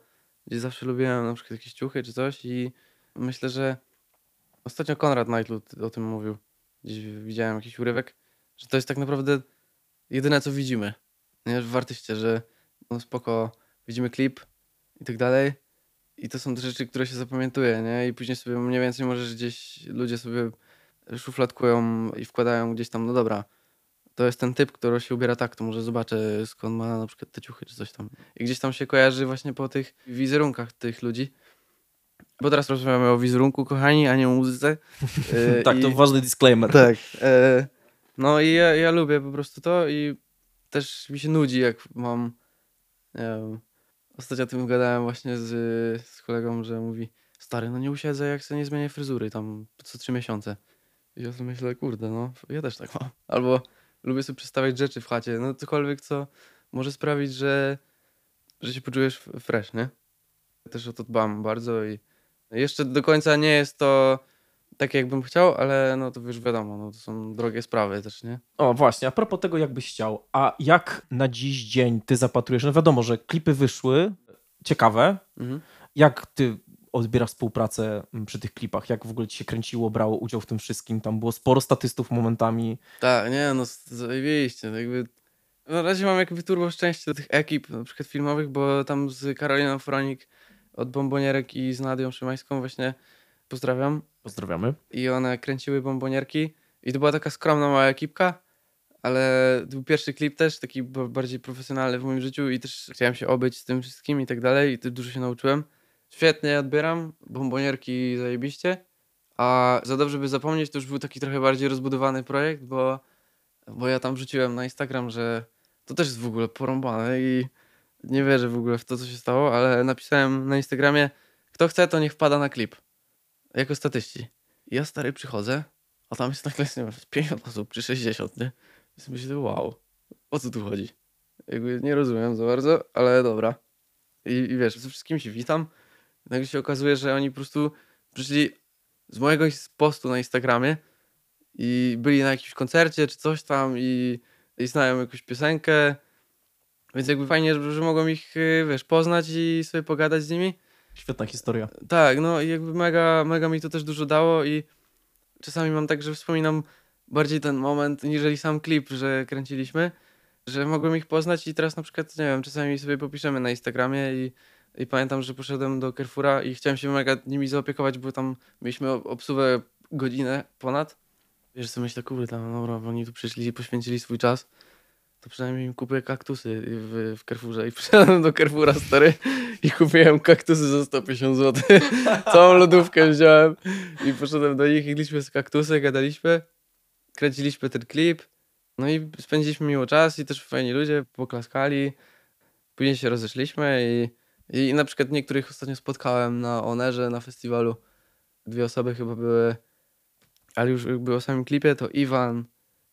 gdzieś zawsze lubiłem na przykład jakieś ciuchy czy coś i myślę, że ostatnio Konrad Nightlud o tym mówił. Gdzieś widziałem jakiś urywek, że to jest tak naprawdę jedyne co widzimy nie? w artyście, że no spoko, widzimy klip i tak dalej i to są te rzeczy, które się zapamiętuje, nie? I później sobie mniej więcej możesz gdzieś, ludzie sobie szufladkują i wkładają gdzieś tam, no dobra, to jest ten typ, który się ubiera tak, to może zobaczę skąd ma na przykład te ciuchy czy coś tam. I gdzieś tam się kojarzy właśnie po tych wizerunkach tych ludzi. Bo teraz rozmawiamy o wizerunku, kochani, a nie o muzyce. Yy, tak, to i- ważny disclaimer. tak. E, no i ja, ja lubię po prostu to i też mi się nudzi, jak mam. Nie wiem, ostatnio o tym gadałem właśnie z, z kolegą, że mówi: Stary, no nie usiedzę, jak sobie nie zmienię fryzury tam co trzy miesiące. I ja sobie myślę, kurde, no ja też tak mam. Albo lubię sobie przestawiać rzeczy w chacie, no cokolwiek, co może sprawić, że, że się poczujesz fresh, nie? Też o to dbam bardzo i jeszcze do końca nie jest to tak jakbym chciał, ale no to już wiadomo, no to są drogie sprawy też, nie? O, właśnie, a propos tego, jakbyś chciał. A jak na dziś dzień ty zapatrujesz? No wiadomo, że klipy wyszły, ciekawe. Mhm. Jak ty odbierasz współpracę mm, przy tych klipach? Jak w ogóle ci się kręciło, brało udział w tym wszystkim? Tam było sporo statystów momentami. Tak, nie, no zajebiście, no jakby na razie mam jakby turbo szczęście do tych ekip, na przykład filmowych, bo tam z Karoliną Fronik od Bombonierek i z Nadią Szymańską właśnie pozdrawiam Pozdrawiamy. i one kręciły bombonierki i to była taka skromna mała ekipka, ale to był pierwszy klip też, taki bardziej profesjonalny w moim życiu i też chciałem się obyć z tym wszystkim i tak dalej i dużo się nauczyłem. Świetnie odbieram, bombonierki zajebiście, a za dobrze by zapomnieć to już był taki trochę bardziej rozbudowany projekt, bo, bo ja tam wrzuciłem na Instagram, że to też jest w ogóle porąbane i nie wierzę w ogóle w to, co się stało, ale napisałem na Instagramie, kto chce, to niech wpada na klip jako statyści. I ja stary przychodzę, a tam jest nagle nie wiem, z 50 osób czy 60, nie? I myślę, wow, o co tu chodzi? Jakby nie rozumiem za bardzo, ale dobra. I, i wiesz, ze wszystkimi się witam. Nagle się okazuje, że oni po prostu przyszli z mojego postu na Instagramie i byli na jakimś koncercie czy coś tam i, i znają jakąś piosenkę. Więc jakby fajnie, że, że mogłem ich, y, wiesz, poznać i sobie pogadać z nimi. Świetna historia. Tak, no i jakby mega, mega mi to też dużo dało i czasami mam tak, że wspominam bardziej ten moment, niżeli sam klip, że kręciliśmy, że mogłem ich poznać i teraz na przykład, nie wiem, czasami sobie popiszemy na Instagramie i, i pamiętam, że poszedłem do Carrefoura i chciałem się mega nimi zaopiekować, bo tam mieliśmy ob- obsługę godzinę ponad. Wiesz, co myślę, kurde, tam, dobra, bo oni tu przyszli i poświęcili swój czas, to przynajmniej kupuję kaktusy w, w Carrefourze i przyszedłem do Carrefoura, stary, i kupiłem kaktusy za 150 zł. Całą lodówkę wziąłem i poszedłem do nich, jedliśmy z kaktusy, gadaliśmy, kręciliśmy ten klip, no i spędziliśmy miło czas i też fajni ludzie poklaskali. Później się rozeszliśmy i, i na przykład niektórych ostatnio spotkałem na Onerze, na festiwalu. Dwie osoby chyba były, ale już jakby o samym klipie to Iwan,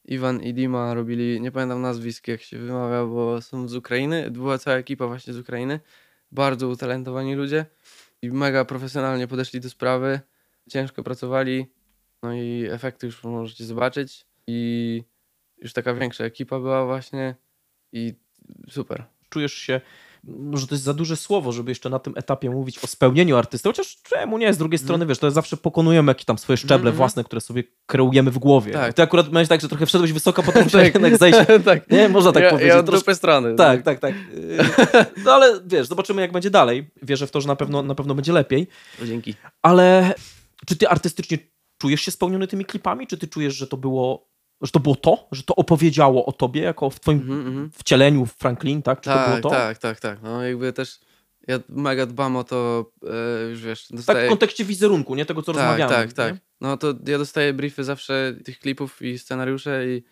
Iwan i Dima robili, nie pamiętam nazwisk jak się wymawia, bo są z Ukrainy, była cała ekipa właśnie z Ukrainy. Bardzo utalentowani ludzie i mega profesjonalnie podeszli do sprawy, ciężko pracowali, no i efekty już możecie zobaczyć i już taka większa ekipa była właśnie i super. Czujesz się, może to jest za duże słowo, żeby jeszcze na tym etapie mówić o spełnieniu artysty, chociaż czemu nie? Z drugiej strony, wiesz, to zawsze pokonujemy jakieś tam swoje szczeble Mhm. własne, które sobie kreujemy w głowie. Tak. Ty akurat miałeś tak, że trochę wszedłeś wysoko, potem musiałeś jednak zejść. tak. Nie, można tak ja, powiedzieć. Ja od Trosz- strony. Tak, tak, tak. Yy, No ale wiesz, zobaczymy jak będzie dalej. Wierzę w to, że na pewno, na pewno będzie lepiej. No, dzięki. Ale czy ty artystycznie czujesz się spełniony tymi klipami? Czy ty czujesz, że to było, że to było to? Że to opowiedziało o tobie, jako w twoim Mhm, mhm. wcieleniu w Franklin, tak? Czy to było Tak, to? tak, tak, tak. No jakby też ja mega dbam o to, e, już wiesz, Tak w dostaję... kontekście wizerunku, nie tego, co tak, rozmawiamy. tak, nie? tak. No to ja dostaję briefy zawsze tych klipów i scenariusze i,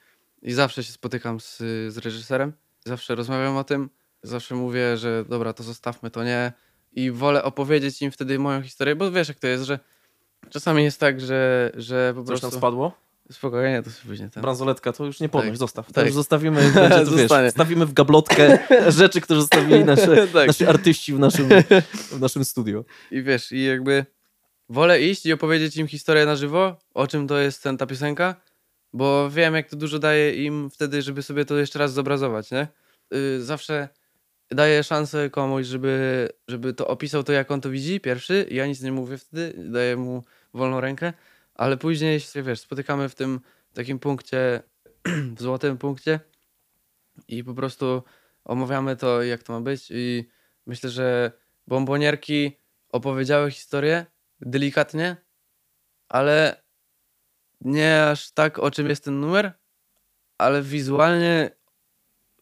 i zawsze się spotykam z, z reżyserem. Zawsze rozmawiam o tym. Zawsze mówię, że dobra, to zostawmy, to nie. I wolę opowiedzieć im wtedy moją historię, bo wiesz jak to jest, że czasami jest tak, że, że po Coś prostu... tam spadło? Spokojnie, to sobie później. Ten... Bransoletka, to już nie podnoś, Tak. zostaw. To Tak. już zostawimy, będzie, to wiesz, w gablotkę rzeczy, które zostawili nasze, Tak. nasi artyści w naszym, w naszym studiu. I wiesz, i jakby wolę iść i opowiedzieć im historię na żywo, o czym to jest ten, ta piosenka, bo wiem, jak to dużo daje im wtedy, żeby sobie to jeszcze raz zobrazować, nie? Yy, zawsze daję szansę komuś, żeby, żeby to opisał to, jak on to widzi, pierwszy, ja nic nie mówię wtedy, daję mu wolną rękę, ale później się, wiesz, spotykamy w tym takim punkcie, w złotym punkcie i po prostu omawiamy to, jak to ma być i myślę, że bombonierki opowiedziały historię delikatnie, ale nie aż tak, o czym jest ten numer, ale wizualnie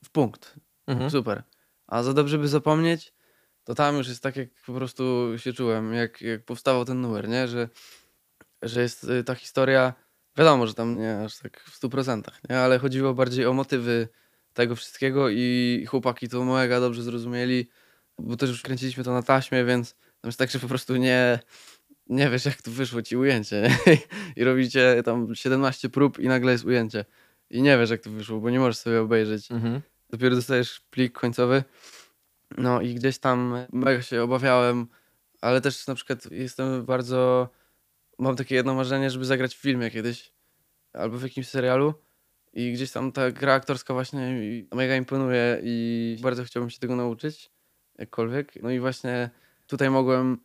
w punkt. Mhm. Super. A za dobrze by zapomnieć, to tam już jest tak, jak po prostu się czułem, jak, jak powstawał ten numer, nie? Że, że jest y, ta historia, wiadomo, że tam nie aż tak w 100%, nie? Ale chodziło bardziej o motywy tego wszystkiego i chłopaki to mega dobrze zrozumieli, bo też już kręciliśmy to na taśmie, więc tam jest tak, że po prostu nie, nie wiesz, jak tu wyszło ci ujęcie, nie? I robicie tam 17 prób i nagle jest ujęcie. I nie wiesz, jak to wyszło, bo nie możesz sobie obejrzeć Mhm. dopiero dostajesz plik końcowy. No i gdzieś tam mega się obawiałem, ale też na przykład jestem bardzo. Mam takie jedno marzenie, żeby zagrać w filmie kiedyś albo w jakimś serialu. I gdzieś tam ta gra aktorska właśnie mega imponuje i bardzo chciałbym się tego nauczyć, jakkolwiek. No i właśnie tutaj mogłem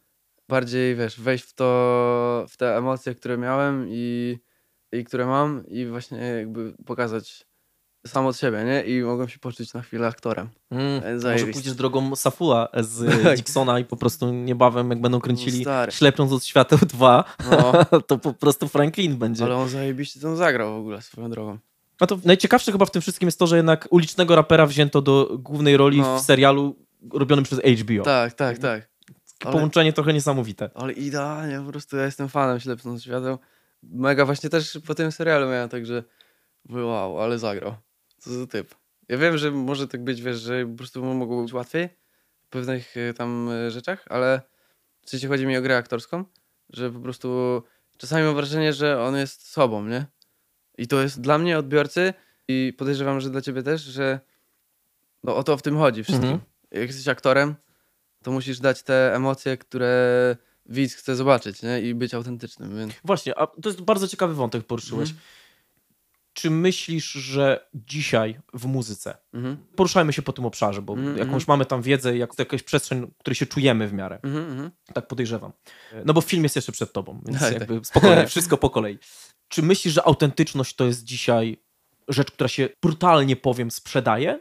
bardziej, wiesz, wejść w to, w te emocje, które miałem i, i które mam i właśnie jakby pokazać sam od siebie, nie? I mogłem się poczuć na chwilę aktorem. Mm. E, Może pójdziesz drogą Safula z Tak. Dixona i po prostu niebawem, jak będą kręcili stary. Ślepiąc od świateł 2, No, to po prostu Franklin będzie. ale on zajebiście tam zagrał w ogóle swoją drogą. A to najciekawsze chyba w tym wszystkim jest to, że jednak ulicznego rapera wzięto do głównej roli No. w serialu robionym przez HBO. Tak, tak, tak. Ale- Połączenie trochę niesamowite. Ale idealnie, po prostu ja jestem fanem Ślepnąc Świateł. Mega właśnie też po tym serialu miałem tak, że mówię, wow, ale zagrał. Co za typ. Ja wiem, że może tak być, wiesz, że po prostu mogło być łatwiej w pewnych y, tam y, rzeczach, ale w sensie chodzi mi o grę aktorską, że po prostu czasami mam wrażenie, że on jest sobą, nie? I to jest dla mnie odbiorcy i podejrzewam, że dla ciebie też, że no o to w tym chodzi wszystkim. Mhm. Jak jesteś aktorem, to musisz dać te emocje, które widz chce zobaczyć, nie? I być autentycznym, więc... Właśnie, a to jest bardzo ciekawy wątek poruszyłeś. Mhm. Czy myślisz, że dzisiaj w muzyce, Mhm. poruszajmy się po tym obszarze, bo Mhm, jakąś mhm. mamy tam wiedzę, jak, jakaś przestrzeń, w której się czujemy w miarę, Mhm, mhm. tak podejrzewam. No bo film jest jeszcze przed tobą, więc Tak, jakby spokojnie, wszystko po kolei. Czy myślisz, że autentyczność to jest dzisiaj rzecz, która się brutalnie powiem sprzedaje?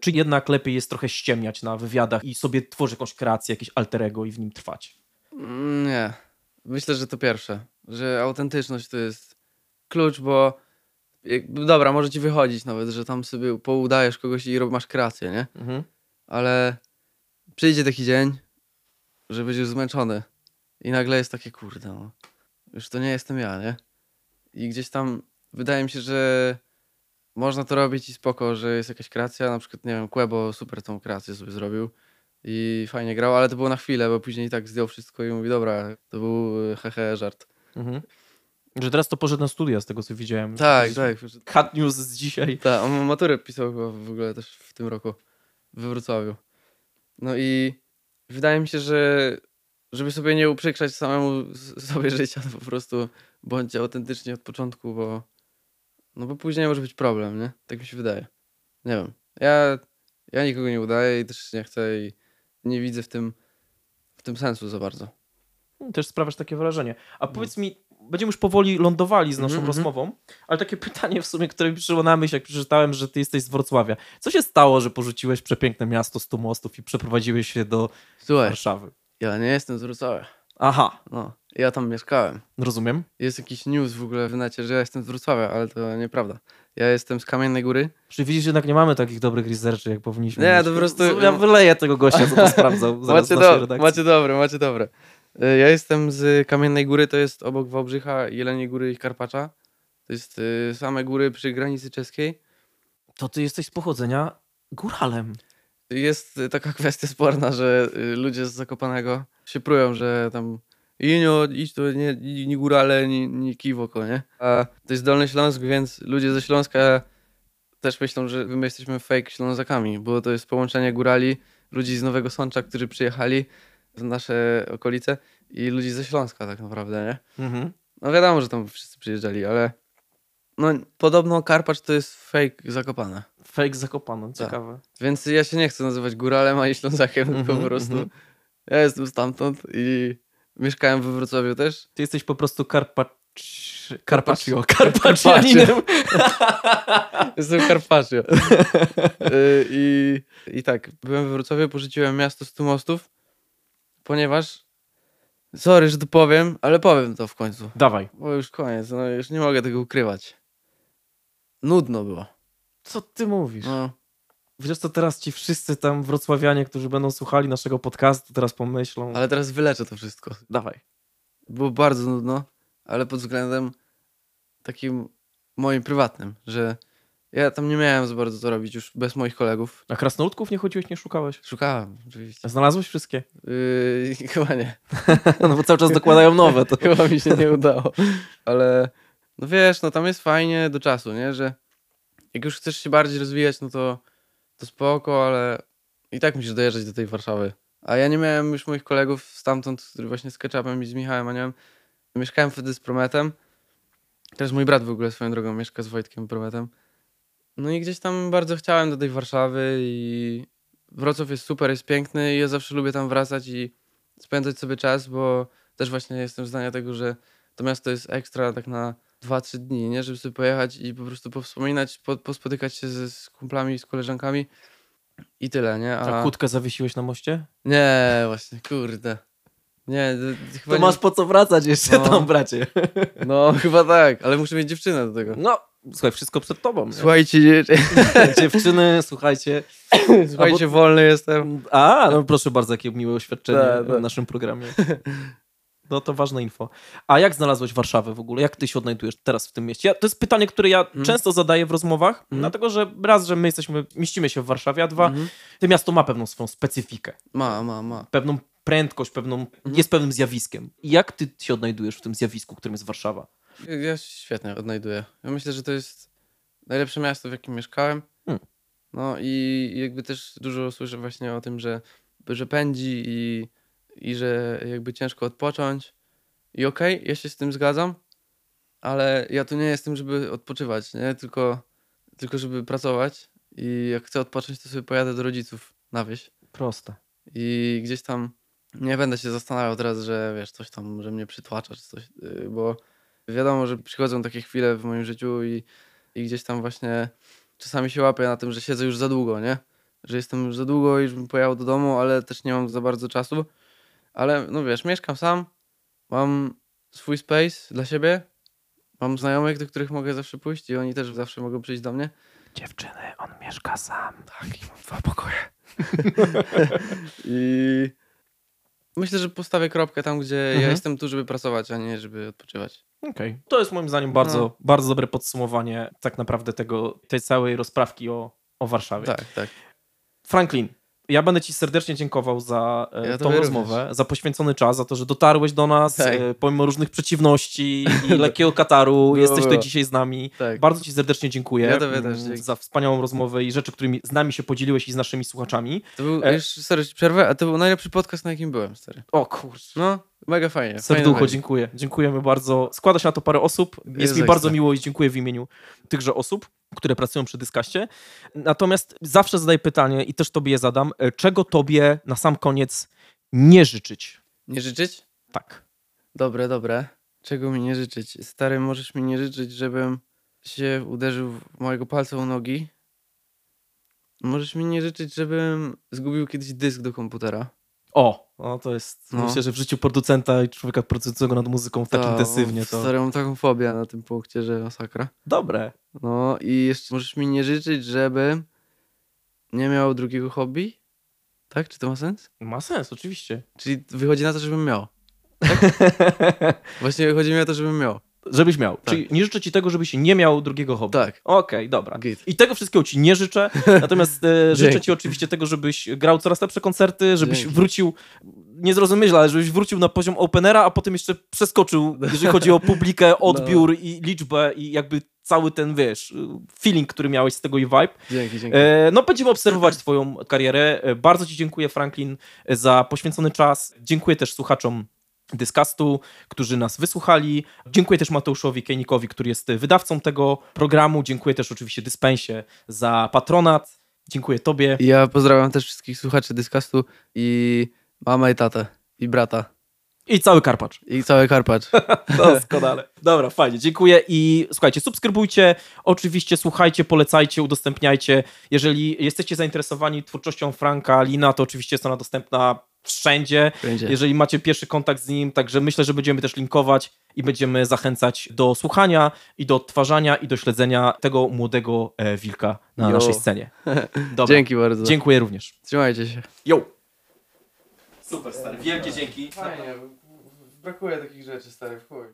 Czy jednak lepiej jest trochę ściemniać na wywiadach i sobie tworzyć jakąś kreację, jakieś alterego i w nim trwać? Mm, Nie. Myślę, że to pierwsze. Że autentyczność to jest klucz, bo dobra, może ci wychodzić nawet, że tam sobie poudajesz kogoś i masz kreację, nie? Mhm. Ale przyjdzie taki dzień, że będziesz zmęczony i nagle jest takie, kurde, no, już to nie jestem ja, nie? I gdzieś tam wydaje mi się, że można to robić i spoko, że jest jakaś kreacja, na przykład, nie wiem, Quebo super tą kreację sobie zrobił i fajnie grał, ale to było na chwilę, bo później i tak zdjął wszystko i mówi, dobra, to był e, hehe żart. Mhm. Że teraz to poszedł na studia, z tego co widziałem. Tak, Z- tak. Hot news z dzisiaj. Tak, on maturę pisał chyba w ogóle też w tym roku we Wrocławiu. No i wydaje mi się, że żeby sobie nie uprzykrzać samemu sobie życia, to po prostu bądźcie autentycznie od początku, bo no bo później może być problem, nie? Tak mi się wydaje. Nie wiem. Ja, ja nikogo nie udaję i też nie chcę i nie widzę w tym w tym sensu za bardzo. Też sprawiasz takie wrażenie. A powiedz mi, będziemy już powoli lądowali z naszą Mhm, mhm. rozmową, ale takie pytanie w sumie, które mi przyszło na myśl, jak przeczytałem, że ty jesteś z Wrocławia. Co się stało, że porzuciłeś przepiękne miasto stu mostów i przeprowadziłeś się do Słuchaj, Warszawy? ja nie jestem z Wrocławia. Aha, No, ja tam mieszkałem. rozumiem. Jest jakiś news w ogóle w necie, że ja jestem z Wrocławia, ale to nieprawda. Ja jestem z Kamiennej Góry. Czyli widzisz, jednak nie mamy takich dobrych researchy, jak powinniśmy Nie, mieć. to po prostu- Ja wyleję tego gościa, co to sprawdzał Macie, do, macie dobre, macie dobre. E, Ja jestem z Kamiennej Góry, to jest obok Wałbrzycha, Jeleniej Góry i Karpacza. To jest y, same góry przy granicy czeskiej. To ty jesteś z pochodzenia góralem. Jest taka kwestia sporna, że y, ludzie z Zakopanego się prują, że tam Inio, idź nie, nie, nie górale, nie, nie kiwoko, nie? A to jest Dolny Śląsk, więc ludzie ze Śląska też myślą, że my jesteśmy fake Ślązakami, bo to jest połączenie górali, ludzi z Nowego Sącza, którzy przyjechali w nasze okolice i ludzi ze Śląska tak naprawdę, nie? Mhm. No wiadomo, że tam wszyscy przyjeżdżali, ale no podobno Karpacz to jest fake Zakopane. Fake zakopano, ciekawe. Więc ja się nie chcę nazywać góralem ani Ślązakiem, tylko Mhm, po prostu mhm. ja jestem stamtąd i mieszkałem we Wrocławiu też. Ty jesteś po prostu karpacz... Carpaccio. Carpaccianinem. Jestem Carpaccio. Y, I, I tak, byłem we Wrocławiu, porzuciłem miasto stu mostów, ponieważ sorry, że to powiem, ale powiem to w końcu. Dawaj. Bo już koniec, no już nie mogę tego ukrywać. Nudno było. Co ty mówisz? No, Wiesz co, teraz ci wszyscy tam wrocławianie, którzy będą słuchali naszego podcastu, teraz pomyślą. ale teraz wyleczę to wszystko. Dawaj. Było bardzo nudno, ale pod względem takim moim prywatnym, że ja tam nie miałem za bardzo co robić już bez moich kolegów. A krasnoludków nie chodziłeś, nie szukałeś? Szukałem, oczywiście. Znalazłeś wszystkie? Yy, chyba nie. No bo cały czas dokładają nowe. To... Chyba mi się nie udało. Ale no wiesz, no tam jest fajnie do czasu, nie? Że jak już chcesz się bardziej rozwijać, no to, to spoko, ale i tak musisz dojeżdżać do tej Warszawy. A ja nie miałem już moich kolegów stamtąd, który właśnie z Ketchupem i z Michałem Aniałem. Mieszkałem wtedy z Prometem. Teraz mój brat w ogóle swoją drogą mieszka z Wojtkiem Prometem. No i gdzieś tam bardzo chciałem do tej Warszawy i Wrocław jest super, jest piękny i ja zawsze lubię tam wracać i spędzać sobie czas, bo też właśnie jestem zdania tego, że to miasto jest ekstra tak na 2-3 dni, nie? Żeby sobie pojechać i po prostu powspominać, po, pospotykać się ze, z kumplami, z koleżankami i tyle, nie? A A... kłódkę zawiesiłeś na moście? Nie, właśnie, kurde. Nie, d- chyba To masz nie... po co wracać jeszcze No. tam, bracie. No, chyba tak, ale muszę mieć dziewczynę do tego. No, słuchaj, wszystko przed tobą. nie? Słuchajcie, dzie- Dziewczyny, słuchajcie. słuchajcie, Albo- wolny jestem. A, no proszę bardzo, jakie miłe oświadczenie Tak, tak. w naszym programie. No to ważne info. A jak znalazłeś Warszawę w ogóle? Jak ty się odnajdujesz teraz w tym mieście? Ja, to jest pytanie, które ja Mhm. często zadaję w rozmowach, Mhm. dlatego że raz, że my jesteśmy, mieścimy się w Warszawie, a dwa, Mhm. to miasto ma pewną swoją specyfikę, Ma, ma, ma. pewną prędkość, pewną, Mhm. jest pewnym zjawiskiem. Jak ty się odnajdujesz w tym zjawisku, którym jest Warszawa? Ja- się świetnie odnajduję. Ja myślę, że to jest najlepsze miasto, w jakim mieszkałem. Hmm. No i jakby też dużo słyszę właśnie o tym, że, że pędzi i, i że jakby ciężko odpocząć. I okej, ja się z tym zgadzam, ale ja tu nie jestem, żeby odpoczywać, nie? Tylko, tylko żeby pracować. I jak chcę odpocząć, to sobie pojadę do rodziców na wieś. Proste. I gdzieś tam nie będę się zastanawiał teraz, że wiesz, coś tam, że mnie przytłacza czy coś, yy, bo wiadomo, że przychodzą takie chwile w moim życiu i, i gdzieś tam właśnie czasami się łapię na tym, że siedzę już za długo, nie? Że jestem już za długo i już bym pojechał do domu, ale też nie mam za bardzo czasu. Ale no wiesz, mieszkam sam, mam swój space dla siebie, mam znajomych, do których mogę zawsze pójść i oni też zawsze mogą przyjść do mnie. Dziewczyny, on mieszka sam. Tak, i mam dwa pokoje. I myślę, że postawię kropkę tam, gdzie ja Mhm. jestem tu, żeby pracować, a nie żeby odpoczywać. Okej. To jest moim zdaniem bardzo, No. bardzo dobre podsumowanie tak naprawdę tego, tej całej rozprawki o, o Warszawie. Tak, tak. Franklin, ja będę ci serdecznie dziękował za e, Ja tą rozmowę, za poświęcony czas, za to, że dotarłeś do nas Tak. e, pomimo różnych przeciwności i lekkiego kataru. Jesteś było. tu dzisiaj z nami. tak. Bardzo ci serdecznie dziękuję Ja tobie też mm, za wspaniałą rozmowę i rzeczy, którymi z nami się podzieliłeś i z naszymi słuchaczami. To był, E- jeszcze, sorry, przerwę, a to był najlepszy podcast, na jakim byłem, stary. O kurczę. No, mega fajnie. Serducho, dziękuję. Dziękujemy bardzo. Składa się na to parę osób. Jest, Jest mi bardzo miło i dziękuję w imieniu tychże osób, które pracują przy Dyskaście. Natomiast zawsze zadaję pytanie i też tobie je zadam. e, Czego tobie na sam koniec nie życzyć? Nie życzyć? Tak. Dobre, dobre. Czego mi nie życzyć? Stary, możesz mi nie życzyć, żebym się uderzył w mojego palca u nogi. Możesz mi nie życzyć, żebym zgubił kiedyś dysk do komputera. O, no to jest, No. myślę, że w życiu producenta i człowieka pracującego nad muzyką tak Ta, intensywnie to Stary, mam taką fobię na tym punkcie, że masakra. dobre. No i jeszcze możesz mi nie życzyć, żebym nie miał drugiego hobby? Tak? Czy to ma sens? Ma sens, oczywiście. Czyli wychodzi na to, żebym miał. Właśnie chodzi mi o to, żebym miał. Żebyś miał. Tak. Czyli nie życzę ci tego, żebyś nie miał drugiego hobby. Tak. Okej, dobra. Git. I tego wszystkiego ci nie życzę, natomiast e, życzę ci oczywiście tego, żebyś grał coraz lepsze koncerty, żebyś Dzięki. wrócił, nie zrozumiesz, ale żebyś wrócił na poziom openera, a potem jeszcze przeskoczył, jeżeli chodzi o publikę, odbiór i liczbę i jakby cały ten, wiesz, feeling, który miałeś z tego i vibe. Dzięki, dzięki. E, No, będziemy obserwować Twoją karierę. E, Bardzo Ci dziękuję, Franklin, za poświęcony czas. Dziękuję też słuchaczom Dyskastu, którzy nas wysłuchali. Dziękuję też Mateuszowi Kejnikowi, który jest wydawcą tego programu. Dziękuję też oczywiście Dyspensie za patronat. Dziękuję Tobie. Ja pozdrawiam też wszystkich słuchaczy Dyskastu i mamę i tatę i brata I cały Karpacz. i cały Karpacz. Doskonale. Dobra, fajnie, dziękuję i słuchajcie, subskrybujcie, oczywiście słuchajcie, polecajcie, udostępniajcie. Jeżeli jesteście zainteresowani twórczością Franka Lina, to oczywiście jest ona dostępna wszędzie. Będzie. Jeżeli macie pierwszy kontakt z nim, także myślę, że będziemy też linkować i będziemy zachęcać do słuchania i do odtwarzania i do śledzenia tego młodego e, wilka na Jo. naszej scenie. Dobra. Dzięki bardzo. Dziękuję również. Trzymajcie się. Yo! Super, stary. Wielkie dzięki. Fajnie. Brakuje takich rzeczy, stary, w chuj.